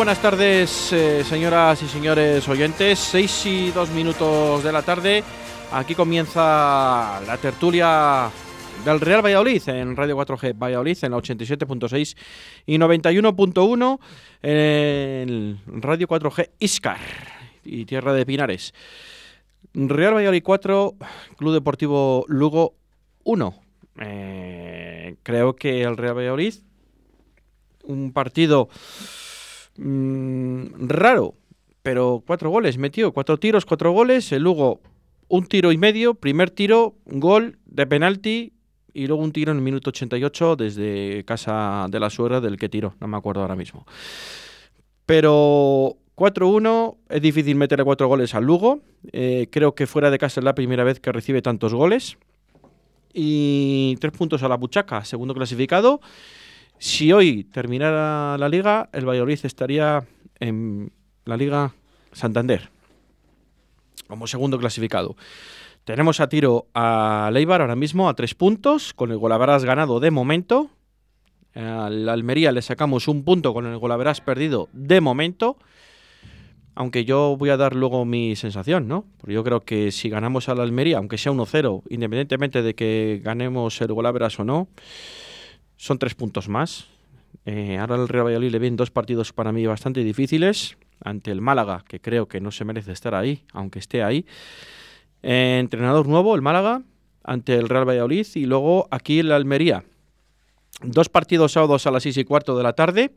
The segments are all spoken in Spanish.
buenas tardes, eh, señoras y señores oyentes. Seis y dos minutos de la tarde. Aquí comienza la tertulia del Real Valladolid en Radio 4G Valladolid en la 87.6 y 91.1 en Radio 4G Iscar y Tierra de Pinares. Real Valladolid 4, Club Deportivo Lugo 1. Eh, creo que el Real Valladolid, un partido mm, raro, pero cuatro goles metió, cuatro tiros, cuatro goles. El Lugo, un tiro y medio, primer tiro, gol de penalti y luego un tiro en el minuto 88 desde casa de la suegra del que tiró, no me acuerdo ahora mismo. Pero 4-1, es difícil meterle cuatro goles al Lugo. Eh, creo que fuera de casa es la primera vez que recibe tantos goles. Y tres puntos a la Buchaca, segundo clasificado. Si hoy terminara la liga, el Valladolid estaría en la Liga Santander como segundo clasificado. Tenemos a tiro a Leibar ahora mismo a tres puntos, con el golaveras ganado de momento. Al Almería le sacamos un punto con el golaveras perdido de momento. Aunque yo voy a dar luego mi sensación, ¿no? Porque yo creo que si ganamos al Almería, aunque sea 1-0, independientemente de que ganemos el golaveras o no, son tres puntos más. Eh, ahora el Real Valladolid le vienen dos partidos para mí bastante difíciles. Ante el Málaga, que creo que no se merece estar ahí, aunque esté ahí. Eh, entrenador nuevo, el Málaga, ante el Real Valladolid. Y luego aquí el Almería. Dos partidos sábados a las 6 y cuarto de la tarde.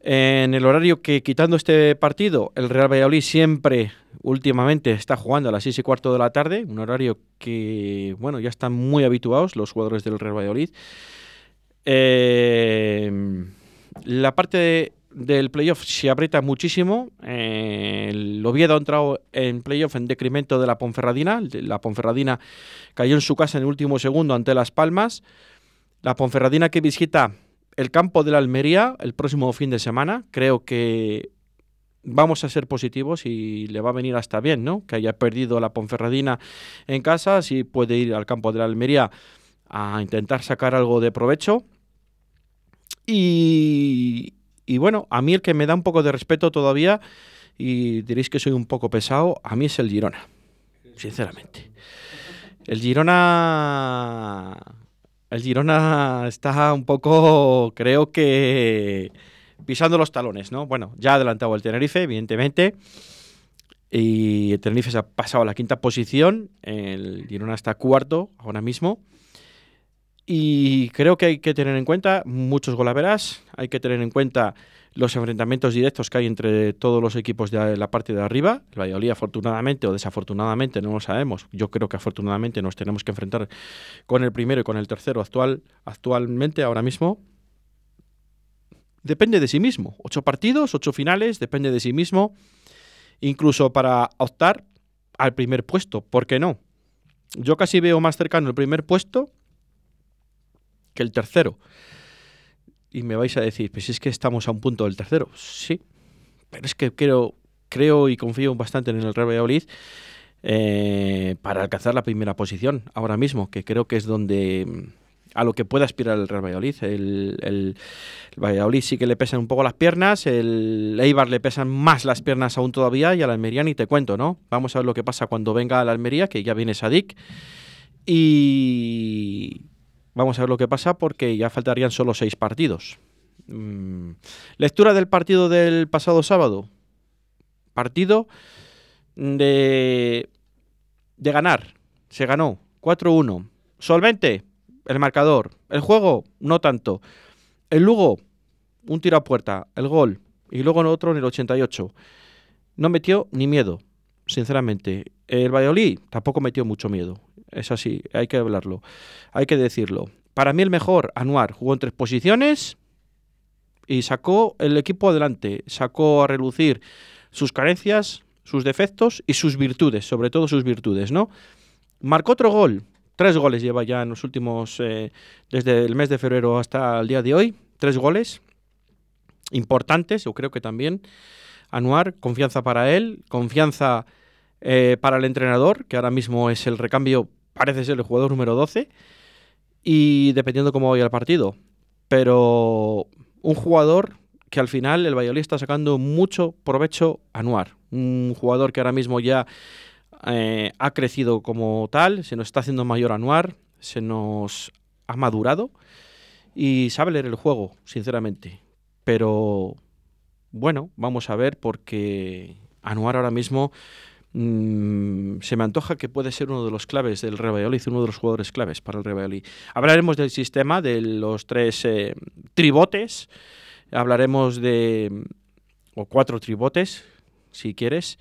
En el horario que, quitando este partido, el Real Valladolid siempre, últimamente, está jugando a las 6 y cuarto de la tarde. Un horario que, bueno, ya están muy habituados los jugadores del Real Valladolid. Eh, la parte del playoff se aprieta muchísimo. Eh, el Oviedo ha entrado en playoff en decremento de la Ponferradina. La Ponferradina cayó en su casa en el último segundo ante Las Palmas. La Ponferradina que visita el campo de la Almería el próximo fin de semana. Creo que vamos a ser positivos y le va a venir hasta bien, ¿no? Que haya perdido la Ponferradina en casa, si puede ir al campo de la Almería a intentar sacar algo de provecho. Y, bueno, a mí el que me da un poco de respeto todavía, y diréis que soy un poco pesado, a mí es el Girona, sinceramente. El Girona. El Girona está un poco, creo que, pisando los talones, ¿no? Bueno, ya ha adelantado el Tenerife, evidentemente. Y el Tenerife se ha pasado a la quinta posición. El Girona está cuarto ahora mismo. Y creo que hay que tener en cuenta muchos golaveras, hay que tener en cuenta los enfrentamientos directos que hay entre todos los equipos de la parte de arriba. El Valladolid, afortunadamente o desafortunadamente, no lo sabemos. Yo creo que afortunadamente nos tenemos que enfrentar con el primero y con el tercero actual, actualmente, ahora mismo. Depende de sí mismo. Ocho partidos, ocho finales, depende de sí mismo. Incluso para optar al primer puesto, ¿por qué no? Yo casi veo más cercano el primer puesto que el tercero. Y me vais a decir, pues es que estamos a un punto del tercero. Sí, pero es que creo, creo y confío bastante en el Real Valladolid eh, para alcanzar la primera posición ahora mismo, que creo que es donde a lo que puede aspirar el Real Valladolid. El, Valladolid sí que le pesan un poco las piernas, el Eibar le pesan más las piernas aún todavía y al Almería ni te cuento, ¿no? Vamos a ver lo que pasa cuando venga a la Almería, que ya viene Sadik. Y, Vamos a ver lo que pasa porque ya faltarían solo seis partidos. Mm, lectura del partido del pasado sábado. Partido de, de ganar. Se ganó 4-1. Solvente, el marcador. El juego, no tanto. El Lugo, un tiro a puerta. El gol. Y luego otro en el 88. No metió ni miedo, sinceramente. El Valladolid tampoco metió mucho miedo es así, hay que hablarlo, hay que decirlo. Para mí el mejor, Anuar, jugó en tres posiciones y sacó el equipo adelante, sacó a relucir sus carencias, sus defectos y sus virtudes, sobre todo sus virtudes, ¿no? Marcó otro gol, tres goles lleva ya en los últimos, eh, desde el mes de febrero hasta el día de hoy, tres goles importantes, yo creo que también. Anuar, confianza para él, confianza eh, para el entrenador, que ahora mismo es el recambio parece ser el jugador número 12 y dependiendo cómo vaya el partido. Pero un jugador que al final el Valladolid está sacando mucho provecho Anuar, un jugador que ahora mismo ya eh, ha crecido como tal, se nos está haciendo mayor Anuar, se nos ha madurado y sabe leer el juego, sinceramente. Pero bueno, vamos a ver porque Anuar ahora mismo mm, se me antoja que puede ser uno de los claves del Real uno de los jugadores claves para el Real. Hablaremos del sistema, de los tres eh, tribotes, hablaremos de... o cuatro tribotes, si quieres,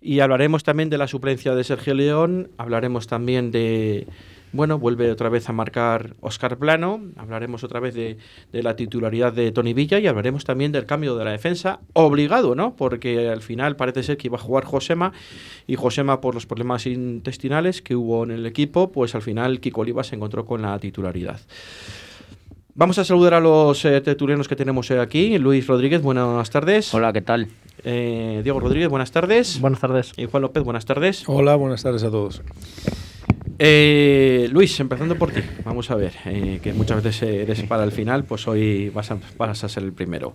y hablaremos también de la suplencia de Sergio León, hablaremos también de bueno, vuelve otra vez a marcar Oscar Plano, hablaremos otra vez de, la titularidad de Tony Villa y hablaremos también del cambio de la defensa, obligado, ¿no? Porque al final parece ser que iba a jugar Josema y Josema por los problemas intestinales que hubo en el equipo, pues al final Kiko Oliva se encontró con la titularidad. Vamos a saludar a los eh, tertulianos que tenemos aquí. Luis Rodríguez, buenas tardes. Hola, ¿qué tal? Eh, Diego Rodríguez, buenas tardes. Buenas tardes. Y Juan López, buenas tardes. Hola, buenas tardes a todos. Eh, Luis, empezando por ti, vamos a ver, eh, que muchas veces eres para el final, pues hoy vas a, vas a ser el primero.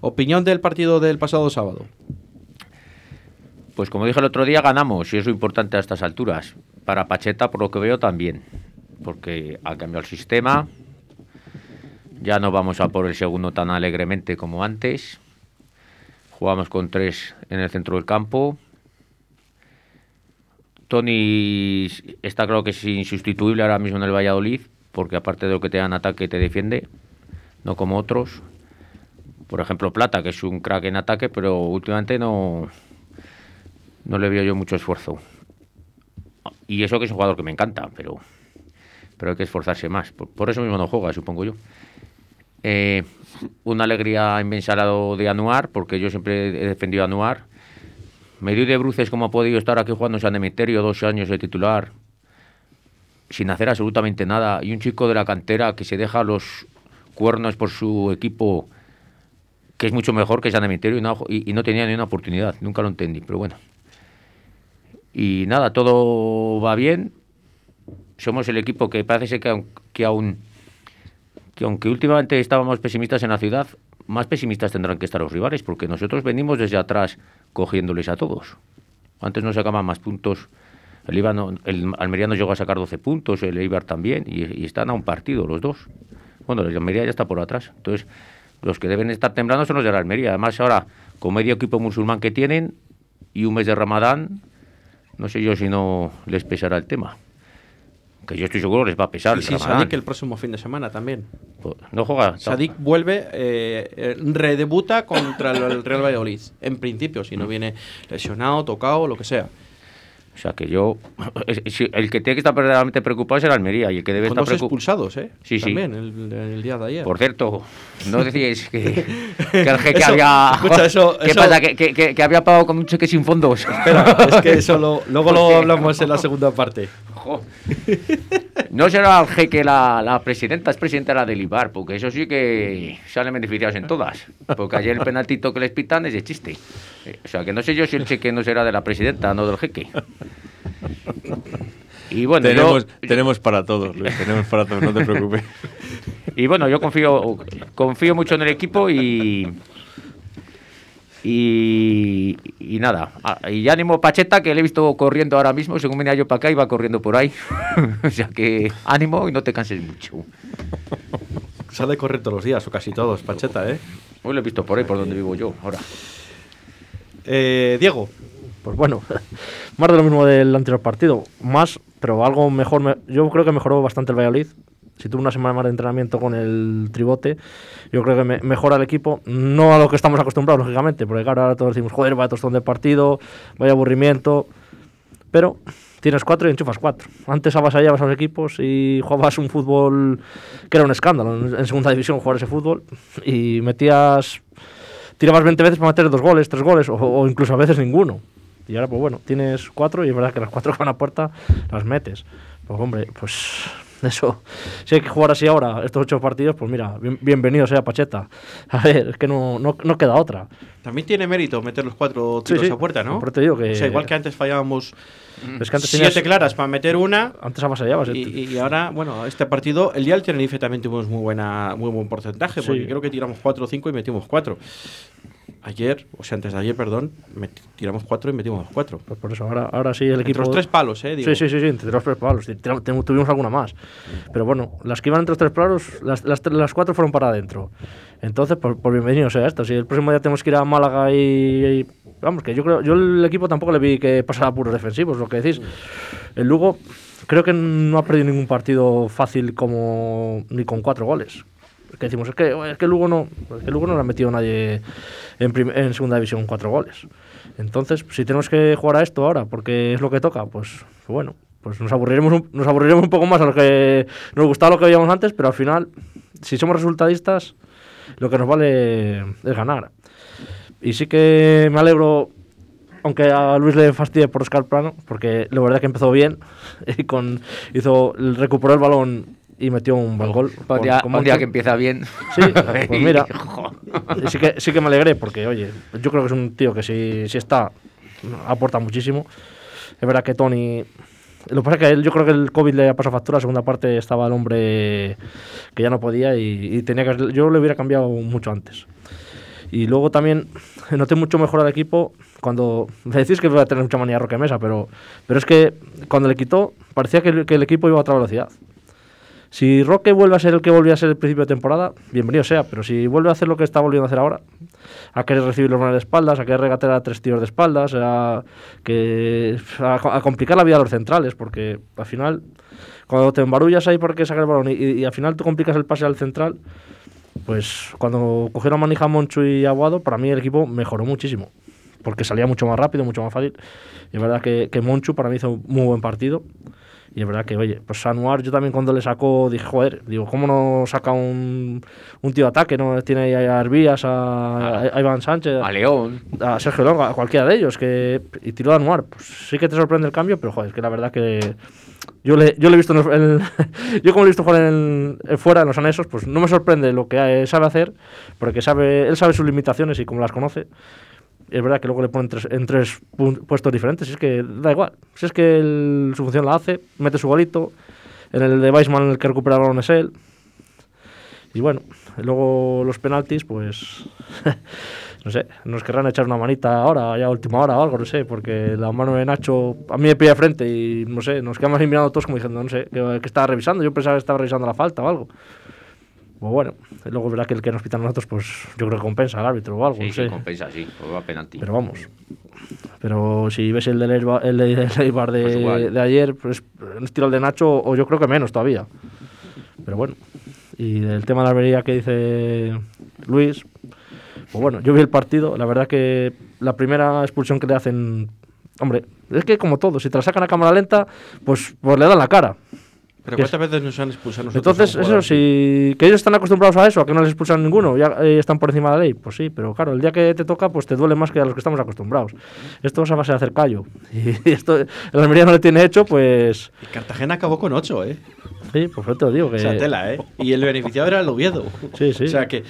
Opinión del partido del pasado sábado. Pues como dije el otro día, ganamos y es lo importante a estas alturas. Para Pacheta, por lo que veo, también, porque ha cambiado el sistema, ya no vamos a por el segundo tan alegremente como antes, jugamos con tres en el centro del campo, Tony está claro que es insustituible ahora mismo en el Valladolid, porque aparte de lo que te dan ataque, te defiende, no como otros. Por ejemplo, Plata, que es un crack en ataque, pero últimamente no, no le veo yo mucho esfuerzo. Y eso que es un jugador que me encanta, pero, pero hay que esforzarse más. Por, eso mismo no juega, supongo yo. Eh, una alegría inmensa de Anuar, porque yo siempre he defendido a Anuar medio de bruces como ha podido estar aquí jugando en San Demeterio dos años de titular, sin hacer absolutamente nada, y un chico de la cantera que se deja los cuernos por su equipo, que es mucho mejor que San Demeterio, y no, tenía ni una oportunidad, nunca lo entendí, pero bueno. Y nada, todo va bien. Somos el equipo que parece que, que aún que aunque últimamente estábamos pesimistas en la ciudad, más pesimistas tendrán que estar los rivales, porque nosotros venimos desde atrás cogiéndoles a todos. Antes no sacaban más puntos. El, el Almería nos llegó a sacar 12 puntos, el Eibar también, y, están a un partido los dos. Bueno, el Almería ya está por atrás. Entonces, los que deben estar temblando son los de la Almería. Además, ahora, con medio equipo musulmán que tienen y un mes de Ramadán, no sé yo si no les pesará el tema que yo estoy seguro les va a pesar. Sí, sí Sadik el próximo fin de semana también. Pues, no juega. Sadik vuelve, eh, eh, redebuta contra el Real Valladolid. En principio, si no viene lesionado, tocado, lo que sea. O sea que yo. El que tiene que estar verdaderamente preocupado es el Almería. Y el que debe estar dos expulsados, ¿eh? Sí, También, el, el, día de ayer. Por cierto, no decíais que, que el jeque había. Escucha, eso, ¿Qué pasa? Que, que, que, había pagado con un cheque sin fondos. Espera, es que eso lo, luego lo hablamos en la segunda parte. No será el jeque la, la, presidenta, es presidenta de la del IBAR, porque eso sí que salen beneficiados en todas. Porque ayer el penaltito que les pitan es de chiste. Eh, o sea, que no sé yo si el cheque no será de la presidenta, no del jeque. Y bueno, tenemos, tenemos para todos, Luis, tenemos para todos, no te preocupes. Y bueno, yo confío, confío mucho en el equipo y, y, nada, ah, y ánimo Pacheta, que le he visto corriendo ahora mismo, según venía yo para acá, iba corriendo por ahí. o sea que ánimo y no te canses mucho. Sale a correr todos los días, o casi todos, Pacheta, ¿eh? Hoy lo he visto por ahí, por donde vivo yo, ahora. Eh, Diego. Pues bueno, más de lo mismo del anterior partido. Más, pero algo mejor. yo creo que mejoró bastante el Valladolid si tuvo una semana más de entrenamiento con el tribote, yo creo que mejora el equipo, no a lo que estamos acostumbrados, lógicamente, porque ahora todos decimos, joder, vaya tostón de partido, vaya aburrimiento, pero tienes cuatro y enchufas cuatro. Antes avasallabas a los equipos y jugabas un fútbol que era un escándalo en, segunda división jugar ese fútbol y metías, tirabas 20 veces para meter dos goles, tres goles o, incluso a veces ninguno. Y ahora, pues bueno, tienes cuatro y es verdad que las cuatro que van a puerta las metes. Pues hombre, pues Eso, si hay que jugar así ahora, estos ocho partidos, pues mira, bien- bienvenido sea Pacheta. A ver, es que no, no, no queda otra. También tiene mérito meter los cuatro Sí, tiros sí. a puerta, ¿no? Te digo que- O sea, igual que antes fallábamos Es que antes siete tenías, claras para meter una. antes avasallabas. Y, eh. y ahora, bueno, este partido, el día del Tenerife también tuvimos muy buena, muy buen porcentaje, porque Sí. creo que tiramos 4 o 5 y metimos 4. Ayer, o sea, antes de ayer, perdón, tiramos 4 y metimos 4. Pues por eso, ahora, ahora sí el Entre equipo. los tres palos, ¿eh? Digo. Sí, sí, sí, sí, entre los tres palos. Tuvimos alguna más. Pero bueno, las que iban entre los tres palos, las, las, las cuatro fueron para adentro. Entonces, por, por bienvenido sea esto. Si el próximo día tenemos que ir a Málaga y, y- Vamos, que yo creo. Yo el equipo tampoco le vi que pasara puros defensivos, lo que decís. El Lugo creo que no ha perdido ningún partido fácil como ni con cuatro goles. Que decimos, es que, es que Lugo no, es que Lugo no le ha metido nadie en, prim- en segunda división cuatro goles. Entonces, si tenemos que jugar a esto ahora, porque es lo que toca, pues bueno, pues nos aburriremos un, nos aburriremos un poco más a lo que nos gustaba lo que veíamos antes, pero al final, si somos resultadistas, lo que nos vale es ganar. Y sí que me alegro, aunque a Luis le fastidie por Oscar Plano, porque la verdad que empezó bien y con hizo recuperó el balón y metió un buen gol. Con un día que empieza bien. Sí, pues mira. Sí que, sí que me alegré porque, oye, yo creo que es un tío que si, si está, aporta muchísimo. Es verdad que Tony... Lo que pasa es que a él, yo creo que el COVID le ha pasado factura. La segunda parte estaba el hombre que ya no podía y, y tenía que... Yo le hubiera cambiado mucho antes. Y luego también noté mucho mejor al equipo cuando... Me decís que voy a tener mucha manía Roque Mesa, pero, pero es que cuando le quitó parecía que el, que el equipo iba a otra velocidad. Si Roque vuelve a ser el que volvía a ser el principio de temporada, bienvenido sea, pero si vuelve a hacer lo que está volviendo a hacer ahora, a querer recibir los de espaldas, a querer regatear a tres tíos de espaldas, a, complicar la vida a los centrales, porque al final, cuando te embarullas ahí porque sacar el balón y, y al final tú complicas el pase al central, pues cuando cogieron a Manija, Monchu y Aguado, para mí el equipo mejoró muchísimo, porque salía mucho más rápido, mucho más fácil. Y es verdad que Monchu para mí hizo un muy buen partido. Y es verdad que, oye, pues Anuar, yo también cuando le sacó, dije, joder, digo, ¿cómo no saca un, un tío de ataque? ¿No? Tiene ahí a Arbías, a, a Iván Sánchez, A León. a Sergio Longa, a cualquiera de ellos, que y tiró a Anuar. Pues sí que te sorprende el cambio, pero joder, es que la verdad que yo le, yo le he visto, en el- yo como le he visto jugar en, en fuera, en los anexos, pues no me sorprende lo que eh, sabe hacer, porque sabe, él sabe sus limitaciones y como las conoce. Es verdad que luego le ponen tres- en tres puestos diferentes, y es que da igual. Si es que él- su función la hace, mete su golito. En el de Weissman el que recupera el balón es él. Y bueno, luego los penaltis, pues no sé, nos querrán echar una manita ahora, ya a última hora o algo, no sé, porque la mano de Nacho a mí me pilla frente y no sé, nos quedamos ahí mirando todos como diciendo, no sé, que, que estaba revisando, yo pensaba que estaba revisando la falta o algo. Pues bueno, luego verdad que el que nos pitan a nosotros, pues yo creo que compensa al árbitro o algo, Sí, no sí, sé. compensa, sí. Pues va penalti. Pero vamos. Pero si ves el del Eibar, el de- Eibar Pues de, ayer, pues un estilo el de Nacho, o yo creo que menos todavía. Pero bueno. Y del tema de la Almería que dice Luis, pues bueno, yo vi el partido, la verdad que la primera expulsión que le hacen, hombre, es que como todo, si te la sacan a cámara lenta, pues, pues le dan la cara. Pero ¿cuántas veces nos han expulsado nosotros? Entonces, eso, si que ellos están acostumbrados a eso, a que no les expulsan ninguno, ya eh, están por encima de la ley, pues sí, pero claro, el día que te toca, pues te duele más que a los que estamos acostumbrados. Esto es a base de hacer callo. Y esto, el Almería no le tiene hecho, pues. Y Cartagena acabó con 8, ¿eh? Sí, pues yo te lo digo que. O sea, tela, ¿eh? Y el beneficiado era el Oviedo. Sí, sí. O sea que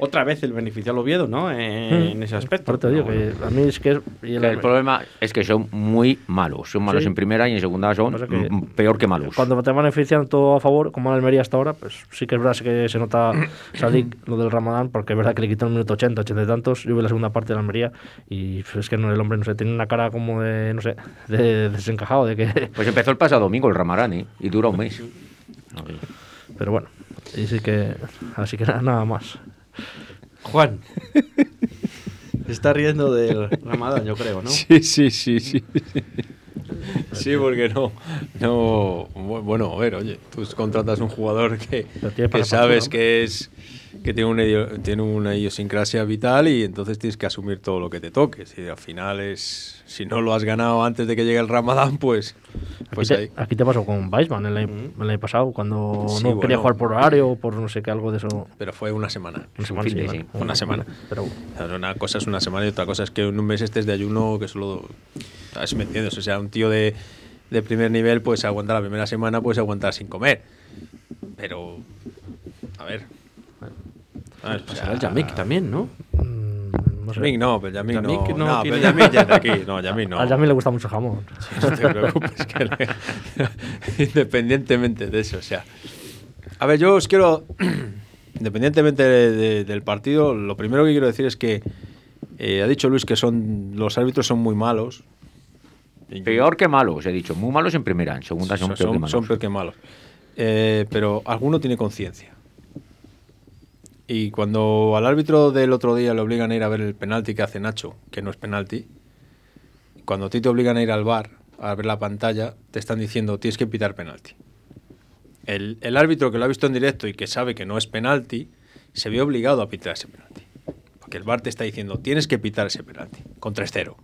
otra vez el beneficiado al Oviedo, ¿no? En ese aspecto. Te digo que a mí es que. es- el Que el Alme- problema es que son muy malos. Son malos Sí. en primera y en segunda son que peor que malos. Cuando te benefician todo a favor, como en Almería hasta ahora, pues sí que es verdad sí que se nota Sadik lo del Ramadán, porque es verdad que le quitó el minuto 80, 80 y tantos. Yo vi la segunda parte de la Almería y pues, es que no, el hombre, no sé, tiene una cara como de, no sé, de desencajado, de que. Pues empezó el pasado domingo el Ramarán, ¿eh? Y dura un mes. Pero bueno, y sí que. Así que nada más. Juan. Está riendo del Ramadán, yo creo, ¿no? Sí, sí, sí, sí. Sí, porque no, no, bu- bueno, a ver, oye, tú contratas un jugador que, que sabes que es que tiene una, tiene una idiosincrasia vital y entonces tienes que asumir todo lo que te toque. Si al final es, si no lo has ganado antes de que llegue el Ramadán, pues, pues aquí, ahí. te, aquí te pasó con Weissman el, año- el año pasado, cuando Sí, no quería bueno. jugar por horario o por no sé qué, algo de eso. Pero fue una semana. Una semana, sí, sí, una semana. Pero Una cosa es una semana y otra cosa es que en un mes estés de ayuno que solo... ¿Sabes? ¿Me entiendes? O sea, un tío de de primer nivel, pues aguanta la primera semana, pues aguantar sin comer. Pero, a ver. A ver, o Pues sea, será el Yamik también, ¿no? Mm, no sé. Yamik no, pero Yamik no. Yamik no No, tiene- pero Yamik ya es de aquí. No, Yamik no. A Yamil le gusta mucho jamón. No te preocupes, que le- independientemente de eso, o sea. A ver, yo os quiero, independientemente de- de- del partido, lo primero que quiero decir es que eh, ha dicho Luis que son los árbitros son muy malos. Peor que malos, he dicho. Muy malos en primera, en segunda son, son, peor que son- malos. son peor que malos. Eh, pero alguno tiene conciencia. Y cuando al árbitro del otro día le obligan a ir a ver el penalti que hace Nacho, que no es penalti, cuando a ti te obligan a ir al bar a ver la pantalla, te están diciendo tienes que pitar penalti. El, el árbitro que lo ha visto en directo y que sabe que no es penalti, se ve obligado a pitar ese penalti. Porque el bar te está diciendo tienes que pitar ese penalti, con 3-0.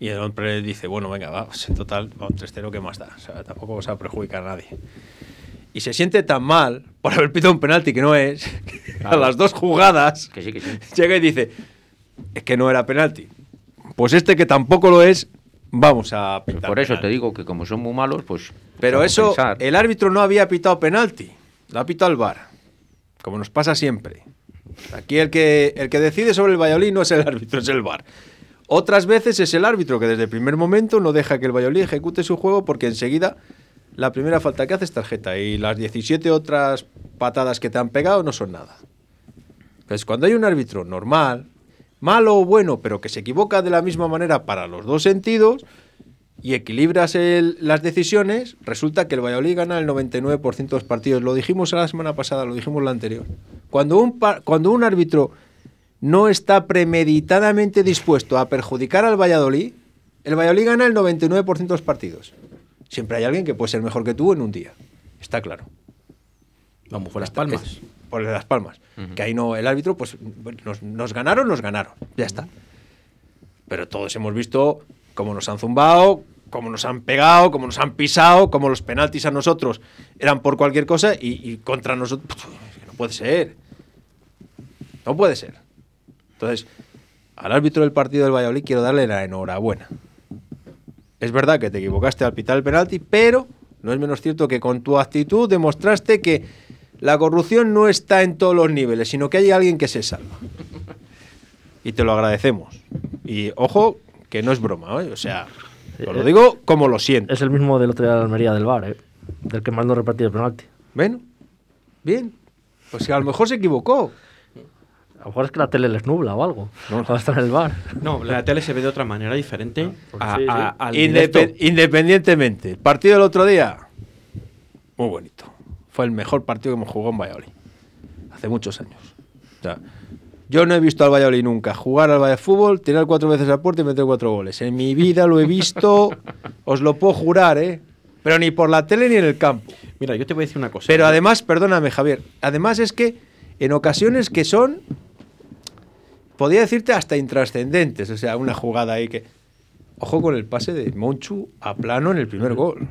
Y el hombre dice, bueno, venga, va, pues en total, un 3-0, ¿qué más da? O sea, tampoco a perjudicar a nadie. Y se siente tan mal por haber pitado un penalti que no es, que a las dos jugadas Que sí, que sí. llega y dice, es que no era penalti. Pues este que tampoco lo es, vamos a Pues pitar. por eso te digo que como son muy malos, pues... Pero eso, pensar. el árbitro no había pitado penalti, lo ha pitado el VAR, como nos pasa siempre. Aquí el que, el que decide sobre el Valladolid no es el árbitro, es el VAR. Otras veces es el árbitro que desde el primer momento no deja que el Valladolid ejecute su juego porque enseguida la primera falta que hace es tarjeta y las 17 otras patadas que te han pegado no son nada. Entonces, cuando hay un árbitro normal, malo o bueno, pero que se equivoca de la misma manera para los dos sentidos y equilibras las decisiones, resulta que el Valladolid gana el 99% de los partidos. Lo dijimos la semana pasada, lo dijimos la anterior. Cuando un, cuando un árbitro no está premeditadamente dispuesto a perjudicar al Valladolid, el Valladolid gana el 99% de los partidos. Siempre hay alguien que puede ser mejor que tú en un día. Está claro. Vamos, fue las Está- palmas. es- por las palmas. Que ahí no, el árbitro, pues nos, nos ganaron, nos ganaron. Ya está. Pero todos hemos visto cómo nos han zumbado, cómo nos han pegado, cómo nos han pisado, cómo los penaltis a nosotros eran por cualquier cosa y, y contra nosotros. No puede ser. No puede ser. Entonces, al árbitro del partido del Valladolid quiero darle la enhorabuena. Es verdad que te equivocaste al pitar el penalti, pero no es menos cierto que con tu actitud demostraste que la corrupción no está en todos los niveles, sino que hay alguien que se salva. Y te lo agradecemos. Y ojo, que no es broma, ¿eh? o sea, os lo digo como lo siento. Es el mismo del otro día de la Almería del bar, ¿eh? Del que mandó repartir el penalti. Bueno, bien. Pues que a lo mejor se equivocó. A lo mejor es que la tele les nubla o algo. No. En el bar. No, la tele se ve de otra manera diferente porque a- sí, sí. a- al Indepe- directo. independientemente. El partido del otro día, muy bonito. Fue el mejor partido que hemos jugado en Valladolid. Hace muchos años. O sea, yo no he visto al Valladolid nunca jugar al Valladolid fútbol, tirar cuatro veces a puerta y meter cuatro goles. En mi vida lo he visto, os lo puedo jurar, ¿eh? Pero ni por la tele ni en el campo. Mira, yo te voy a decir una cosa. Pero además, perdóname, Javier, además es que en ocasiones que son, podría decirte hasta intrascendentes, o sea, una jugada ahí que... Ojo con el pase de Monchu a plano en el primer gol.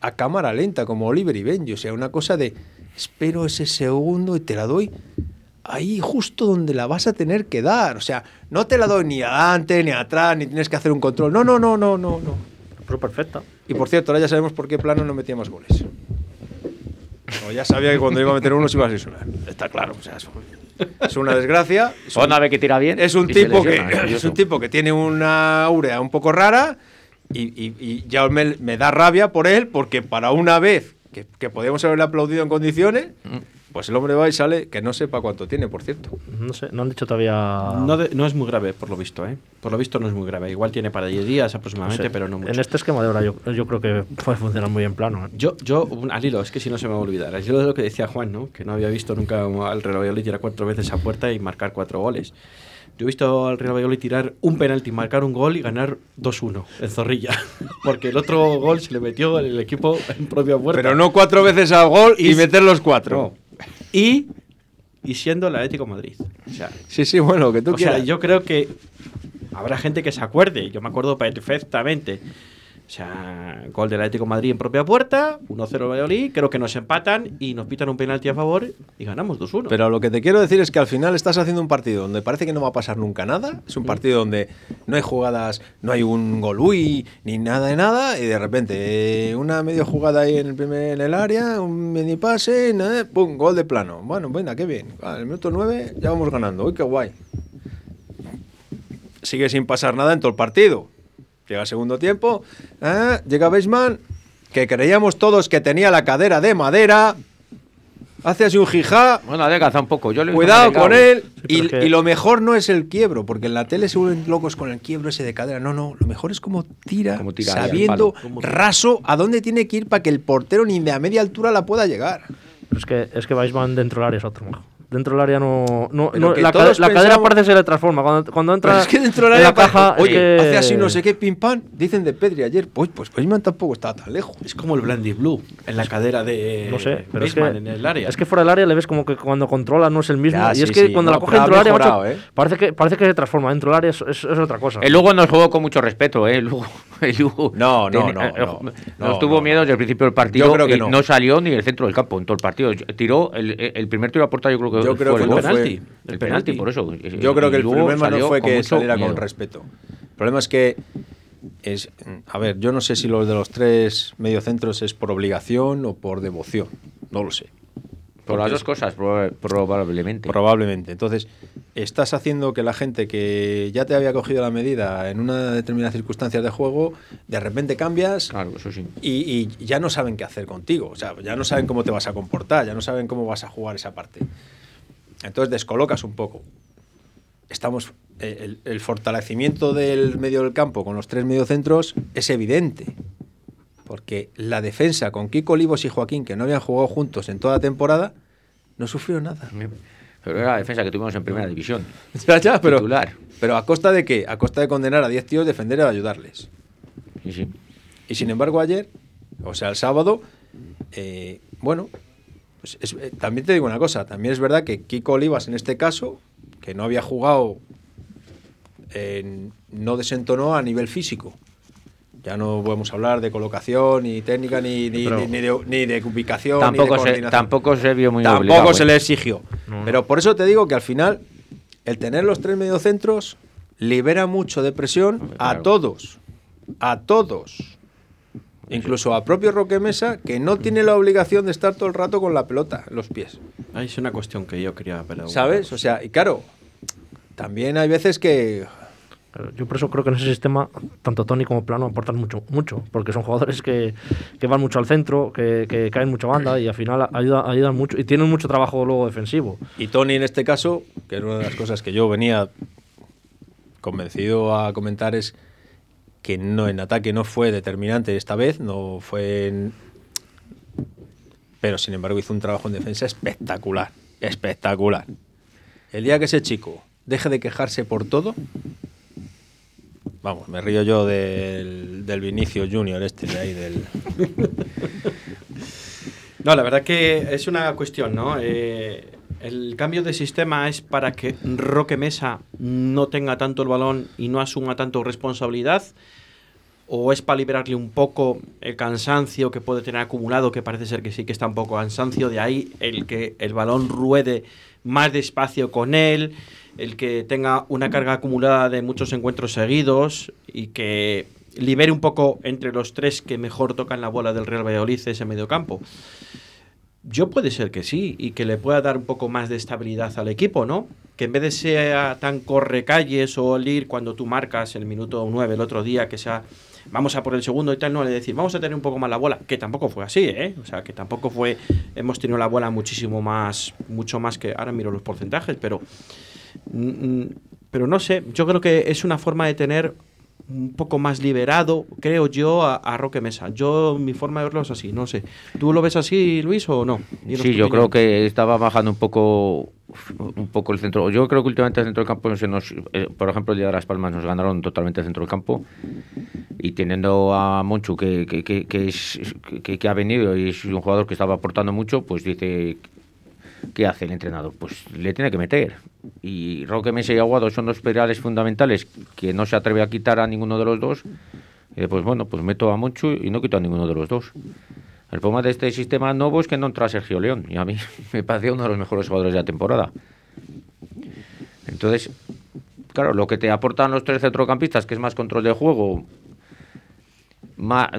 A cámara lenta, como Oliver y Benji. O sea, una cosa de, espero ese segundo y te la doy ahí justo donde la vas a tener que dar. O sea, no te la doy ni adelante, ni atrás, ni tienes que hacer un control. No, no, no, no, no, no. Pero perfecta. Y por cierto, ahora ya sabemos por qué Plano no metía más goles. O ya sabía que cuando iba a meter uno se iba a lesionar. Está claro. O sea, es, es una desgracia. Es un, que tira bien. es un tipo que es un tipo que tiene una aurea un poco rara y, y- y ya me, me da rabia por él porque para una vez que, que podíamos haberle aplaudido en condiciones, Mm. Pues el hombre va y sale que no sepa cuánto tiene, por cierto. No sé, no han dicho todavía. No, de- no es muy grave, por lo visto, ¿eh? Por lo visto no es muy grave. Igual tiene para 10 días no aproximadamente, sé. pero no mucho. En este esquema de hora yo, yo creo que puede funcionar muy bien plano. ¿eh? Yo, yo, al hilo, es que si no se me va a olvidar. Al hilo de lo que decía Juan, ¿no? Que no había visto nunca al Real Valladolid tirar cuatro veces a puerta y marcar cuatro goles. Yo he visto al Real Valladolid tirar un penalti, marcar un gol y ganar 2-1 en Zorrilla. Porque el otro gol se le metió el equipo en propia puerta. Pero no cuatro veces al gol y, Y- meter los cuatro. No. Y, y siendo el Atlético de Madrid. O sea, Sí, sí, bueno, que tú o sea, quieras. yo creo que habrá gente que se acuerde. Yo me acuerdo perfectamente O sea, gol del Atlético de Madrid en propia puerta, 1-0 Valladolid, creo que nos empatan y nos pitan un penalti a favor y ganamos 2-1. Pero lo que te quiero decir es que al final estás haciendo un partido donde parece que no va a pasar nunca nada. Es un partido donde no hay jugadas, no hay un gol uy, ni nada de nada. Y de repente, eh, una medio jugada ahí en el primer en el área, un mini pase, nada, pum, gol de plano. Bueno, venga, qué bien. En el minuto 9 ya vamos ganando. Uy, qué guay. Sigue sin pasar nada en todo el partido. Llega el segundo tiempo, ah, llega Beisman, que creíamos todos que tenía la cadera de madera. Hace así un jijá, Bueno, adelgaza un poco. Yo le Cuidado con él. y, que- y lo mejor no es el quiebro, porque en la tele se vuelven locos con el quiebro ese de cadera. No, no. Lo mejor es como tira, Como sabiendo raso a dónde tiene que ir para que el portero ni de a media altura la pueda llegar. Pero es que, es que Weissman dentro del área es otro. majo. Dentro del área no. la, la cadera parece que se le transforma. Cuando, cuando entra Pero es que dentro del en área la caja. oye, que- hace así no sé qué pim pam. Dicen de Pedri ayer. Pues, pues Weissman tampoco estaba tan lejos. es como el Blandy Blue en la cadera de No sé, pero es que, en el área. es que fuera del área le ves como que cuando controla no es el mismo. Ya, y es que sí. cuando No, la coge dentro del área, mejorado, macho, ¿eh? parece, que, parece que se transforma. Dentro del área es, es- es otra cosa. El Lugo nos jugó con mucho respeto, ¿eh? El Lugo, el Lugo No, no, tiene- no, eh, no, Nos no, tuvo no, miedo desde el principio del partido Yo creo que y no. no. salió ni el centro del campo en todo el partido. Tiró el, el primer tiro a puerta, yo creo que Yo creo fue que el no gol. fue- penalti. El El penalti, penalti. por eso. Yo creo que el problema no fue con que saliera con miedo. respeto. El problema es que es, a ver, yo no sé si los de los tres mediocentros es por obligación o por devoción, no lo sé. Por las dos cosas, proba- probablemente. Probablemente. Entonces, estás haciendo que la gente que ya te había cogido la medida en una determinada circunstancia de juego, de repente cambias Claro, eso sí. y, y ya no saben qué hacer contigo. O sea, ya no saben cómo te vas a comportar, ya no saben cómo vas a jugar esa parte. Entonces descolocas un poco. Estamos. eh, El, el fortalecimiento del medio del campo con los tres mediocentros es evidente. Porque la defensa con Kiko Olivos y Joaquín, que no habían jugado juntos en toda la temporada, no sufrió nada. Pero era la defensa que tuvimos en primera división. Ya, ya, pero, Titular. pero a costa de qué? A costa de condenar a 10 tíos, defender y ayudarles. Sí, sí. Y sin embargo, ayer, o sea, el sábado, eh, bueno, pues es- eh, también te digo una cosa, también es verdad que Kiko Olivas en este caso, que no había jugado, en- no desentonó a nivel físico. Ya no podemos hablar de colocación, ni técnica, ni, ni, Pero- ni- ni de, ni de ubicación. ni de Tampoco, se, tampoco se vio muy Tampoco obligado, se ¿eh? le exigió. Pero por eso te digo que al final, el tener los tres mediocentros libera mucho de presión a todos. A todos. Incluso a propio Roque Mesa, que no tiene la obligación de estar todo el rato con la pelota en los pies. Ahí es una cuestión que yo quería ver. ¿Sabes? O sea, y claro, también hay veces que. Pero Yo por eso creo que en ese sistema, tanto Tony como Plano aportan mucho, mucho porque son jugadores que, que van mucho al centro, que, que caen mucho a banda y al final ayuda, ayudan mucho y tienen mucho trabajo luego defensivo. Y Tony en este caso, que es una de las cosas que yo venía convencido a comentar, es que no en ataque no fue determinante esta vez, no fue en... Pero sin embargo hizo un trabajo en defensa espectacular, espectacular. El día que ese chico deje de quejarse por todo, vamos, me río yo del, del Vinicio Junior este de ahí, del... No, la verdad que es una cuestión, ¿no? Eh, el cambio de sistema es para que Roque Mesa no tenga tanto el balón y no asuma tanto responsabilidad. ¿O es para liberarle un poco el cansancio que puede tener acumulado, que parece ser que sí que está un poco cansancio? De ahí el que el balón ruede más despacio con él, el que tenga una carga acumulada de muchos encuentros seguidos y que libere un poco entre los tres que mejor tocan la bola del Real Valladolid ese mediocampo. Yo puede ser que sí, y que le pueda dar un poco más de estabilidad al equipo, ¿no? Que en vez de ser tan correcalles o el ir cuando tú marcas el minuto 9 el otro día, que sea vamos a por el segundo y tal, no le decir vamos a tener un poco más la bola, que tampoco fue así, ¿eh? O sea, que tampoco fue, hemos tenido la bola muchísimo más, mucho más que, ahora miro los porcentajes, pero, mm, pero no sé, yo creo que es una forma de tener un poco más liberado, creo yo, a, a Roque Mesa. Yo, mi forma de verlo es así, no sé. ¿Tú lo ves así, Luis, o no? Dinos Sí, yo creo que estaba bajando un poco un poco el centro. Yo creo que últimamente el centro del campo se nos, eh, por ejemplo, el día de las Palmas nos ganaron totalmente el centro del campo y teniendo a Monchu que, que, que, que es, que, que ha venido y es un jugador que estaba aportando mucho, pues dice ¿qué hace el entrenador? Pues le tiene que meter. Y Roque Mesa y Aguado son dos pedales fundamentales que no se atreve a quitar a ninguno de los dos. Y después, bueno, pues meto a Monchu y no quito a ninguno de los dos. El problema de este sistema nuevo es que no entra Sergio León. Y a mí me parecía uno de los mejores jugadores de la temporada. Entonces, claro, lo que te aportan los tres centrocampistas, que es más control de juego,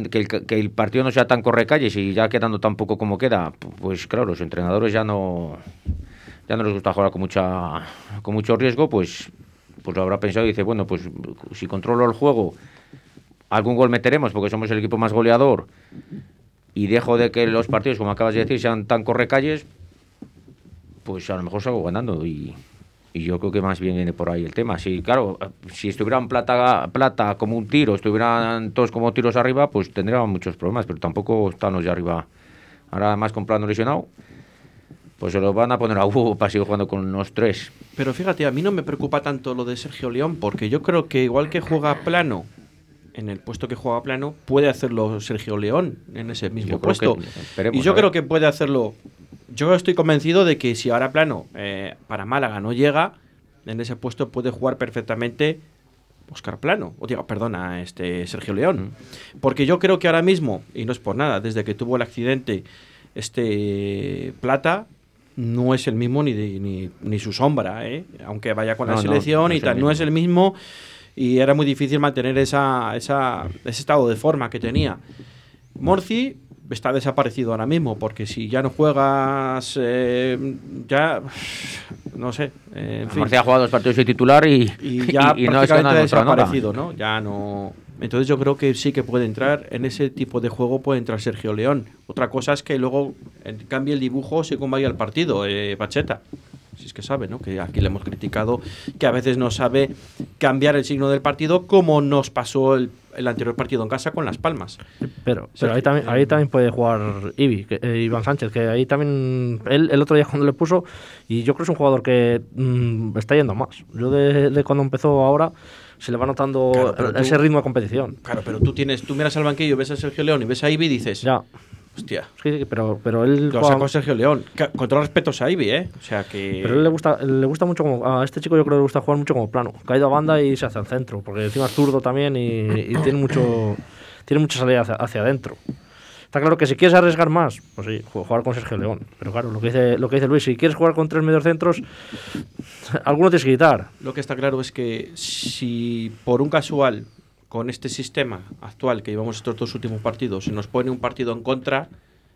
que, el, partido no sea tan correcalles y ya quedando tan poco como queda, pu- pues claro, los entrenadores ya no ya no les gusta jugar con mucha con mucho riesgo, pues pues lo habrá pensado y dice, bueno, pues si controlo el juego, algún gol meteremos porque somos el equipo más goleador y dejo de que los partidos, como acabas de decir, sean tan correcalles, pues a lo mejor salgo ganando y, y yo creo que más bien viene por ahí el tema. Si, claro, si estuvieran plata, plata como un tiro, estuvieran todos como tiros arriba, pues tendrían muchos problemas, pero tampoco están los de arriba. Ahora además comprando lesionado, pues se lo van a poner a Hugo para seguir jugando con los tres. Pero fíjate, a mí no me preocupa tanto lo de Sergio León, porque yo creo que igual que juega plano, en el puesto que juega plano, puede hacerlo Sergio León en ese mismo Yo creo que- puesto. y yo creo que puede hacerlo. Yo estoy convencido de que si ahora plano eh, para Málaga no llega, en ese puesto puede jugar perfectamente Oscar Plano, o digo, perdona, este Sergio León. Porque yo creo que ahora mismo, y no es por nada, desde que tuvo el accidente este Plata, no es el mismo ni, de- ni, ni su sombra, ¿eh? aunque vaya con la No, selección no y tal, no es el mismo y era muy difícil mantener esa, esa, ese estado de forma que tenía. Morci está desaparecido ahora mismo, porque si ya no juegas, eh, ya, no sé, eh, en fin. Murcia ha jugado dos partidos de titular y, y ya y no prácticamente desaparecido, ¿no? Ya no... Entonces yo creo que sí que puede entrar, en ese tipo de juego puede entrar Sergio León. Otra cosa es que luego cambie el dibujo según vaya el partido, eh, Pacheta. Si es que sabe, ¿no? Que aquí le hemos criticado que a veces no sabe cambiar el signo del partido como nos pasó el, el anterior partido en casa con Las Palmas. Pero, Sergio, pero ahí, también, ahí eh, también puede jugar Ibi, que- eh, Iván Sánchez, que ahí también, él el otro día cuando le puso, y yo creo que es un jugador que mm, está yendo más. Yo de, de cuando empezó ahora, se le va notando Claro, ese tú- ritmo de competición. Claro, pero tú tienes, tú miras al banquillo, ves a Sergio León y ves a Ibi y dices, Ya, hostia, sí, pero, pero él lo juega- sacó Sergio León. Con todo respeto a Ibi, ¿eh? O sea que... Pero él le gusta, le gusta mucho como. A este chico yo creo que le gusta jugar mucho como plano. Caído a banda y se hace al centro. Porque encima es zurdo también y, y tiene mucho. Tiene mucha salida hacia, hacia adentro. Está claro que si quieres arriesgar más, pues sí, ju- jugar con Sergio León. Pero claro, lo que dice, lo que dice Luis, si quieres jugar con tres mediocentros, alguno tienes que quitar. Lo que está claro es que si por un casual, con este sistema actual que llevamos estos dos últimos partidos, se nos pone un partido en contra,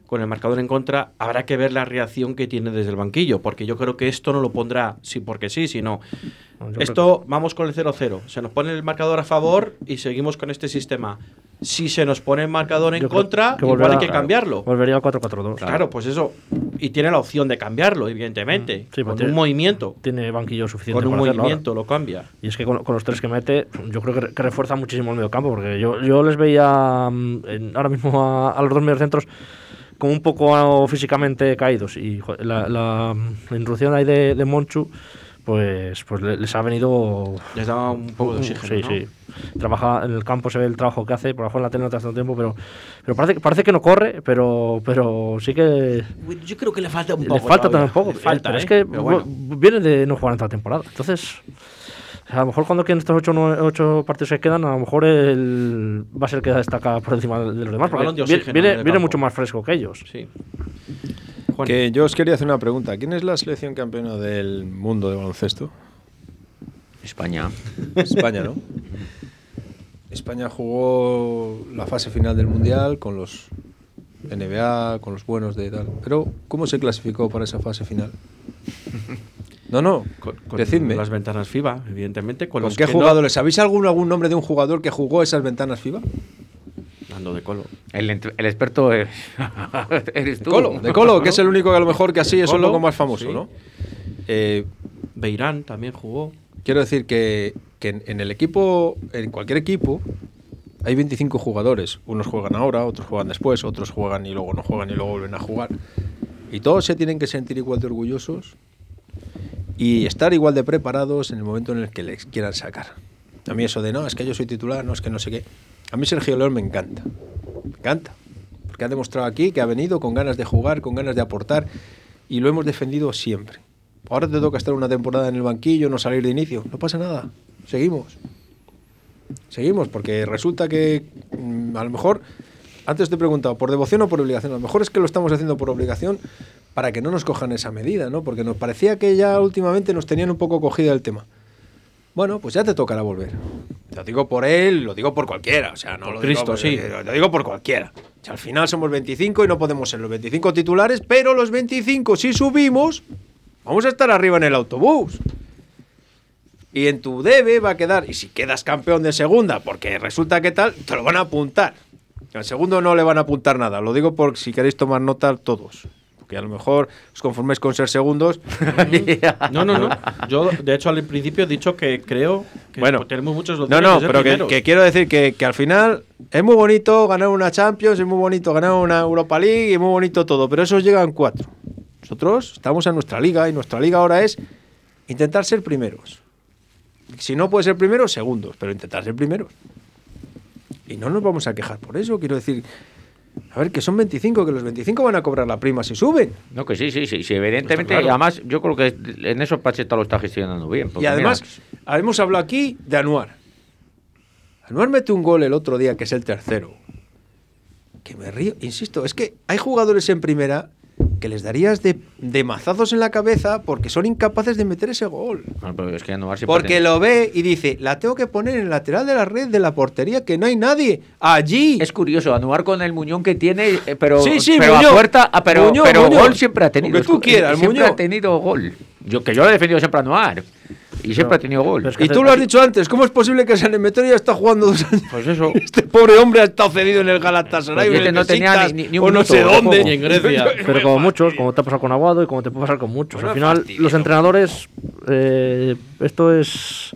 con el marcador en contra, habrá que ver la reacción que tiene desde el banquillo, porque yo creo que esto no lo pondrá sí porque sí, sino No, esto vamos con el 0-0, se nos pone el marcador a favor y seguimos con este sistema. Si se nos pone el marcador en Yo contra, que igual volverá- hay que cambiarlo. Volvería al 4-4-2. Claro, pues eso. Y tiene la opción de cambiarlo, evidentemente. Mm, sí, con porque un movimiento. Tiene banquillo suficiente Con un para movimiento lo cambia. Y es que con, con los tres que mete, yo creo que, re- que refuerza muchísimo el medio campo, porque yo, yo les veía mm, ahora mismo a, a los dos mediocentros como un poco físicamente caídos. Y jo, la, la, la introducción ahí de, de Monchu, pues, pues le- les ha venido. Les da un poco de oxígeno. Sí, ¿no? sí. Trabaja en el campo, se ve el trabajo que hace, por abajo en la tele no te hace tanto tiempo, pero, pero parece, que- parece que no corre, pero, pero sí que. Yo creo que le falta un Le poco. falta todavía. también un poco. Le falta, pero ¿eh? es que Pero bueno. bu- viene de no jugar en toda temporada. Entonces, a lo mejor cuando queden estos ocho, nueve- ocho partidos que quedan, a lo mejor él va a ser el que destaca por encima de los demás. El Porque balón de viene, oxígeno viene, viene mucho más fresco que ellos. Sí. Juan, Que yo os quería hacer una pregunta. ¿Quién es la selección campeona del mundo de baloncesto? España. España, ¿no? España jugó la fase final del Mundial con los NBA, con los buenos de tal. Pero, ¿cómo se clasificó para esa fase final? No, no, con, con decidme. las ventanas FIBA, evidentemente. Con, ¿Con los qué que no- jugadores? ¿Sabéis algún, algún nombre de un jugador que jugó esas ventanas FIBA? Dando de colo. El, experto es, eres tú. Colo, de Colo, que es el único que a lo mejor que así es un poco más famoso, sí. ¿no? Eh, Beirán también jugó. quiero decir que, que en, en el equipo, en cualquier equipo, hay 25 jugadores. Unos juegan ahora, otros juegan después, otros juegan y luego no juegan y luego vuelven a jugar. Y todos se tienen que sentir igual de orgullosos y estar igual de preparados en el momento en el que les quieran sacar. A mí eso de no, es que yo soy titular, no, es que no sé qué. A mí Sergio León me encanta. Me encanta. Porque ha demostrado aquí que ha venido con ganas de jugar, con ganas de aportar y lo hemos defendido siempre. Ahora te toca estar una temporada en el banquillo, no salir de inicio. No pasa nada. Seguimos. Seguimos, porque resulta que mm, a lo mejor, antes te he preguntado, ¿por devoción o por obligación? A lo mejor es que lo estamos haciendo por obligación para que no nos cojan esa medida, ¿no? Porque nos parecía que ya últimamente nos tenían un poco cogida el tema. Bueno, pues ya te tocará volver. Lo digo por él, lo digo por cualquiera. O sea, no lo Cristo, digo, sí. Lo digo por cualquiera. O sea, al final somos 25 y no podemos ser los 25 titulares, pero los 25, si subimos, vamos a estar arriba en el autobús. Y en tu debe va a quedar, y si quedas campeón de segunda, porque resulta que tal, te lo van a apuntar. Al segundo no le van a apuntar nada. Lo digo por si queréis tomar nota todos. Porque a lo mejor os conforméis con ser segundos. No, no, no. Yo, de hecho, al principio he dicho que creo que Bueno. tenemos muchos los No, no, ser pero que, que quiero decir que, que al final es muy bonito ganar una Champions, es muy bonito ganar una Europa League, y muy bonito todo, pero esos llegan cuatro. Nosotros estamos en nuestra liga y nuestra liga ahora es intentar ser primeros. Si no puede ser primeros, segundos, pero intentar ser primeros. Y no nos vamos a quejar por eso, quiero decir, a ver, que son 25, que los 25 van a cobrar la prima si suben. No, que sí, sí, sí, sí, evidentemente. Claro. Y además, yo creo que en eso Pacheta lo está gestionando bien. Y además, mira, hemos hablado aquí de Anuar. Anuar mete un gol el otro día, que es el tercero. Que me río, insisto, es que hay jugadores en primera que les darías de, de mazazos en la cabeza porque son incapaces de meter ese gol. bueno, pero es que siempre Porque lo ve y dice, la tengo que poner en el lateral de la red de la portería, que no hay nadie. Allí. Es curioso, Anuar con el muñón que tiene, eh, pero, Sí, sí, pero Muñoz. a puerta, ah, pero, Muñoz, pero Muñoz. gol siempre ha tenido. Lo que tú quieras, siempre Muñoz. ha tenido gol. Yo, que yo lo he defendido siempre a Anuar. Y siempre ha tenido gol. pero es que y tú lo has dicho antes, ¿cómo es posible que San Emeterio ya está jugando dos años? Pues eso. Este pobre hombre ha estado cedido en el Galatasaray, Pues en el este no tenía ni- ni un o no sé de dónde. Ni en Grecia. Pero como muchos, como te ha pasado con Aguado y como te puede pasar con muchos. Bueno, Al final, fastidio. los entrenadores, eh, esto es...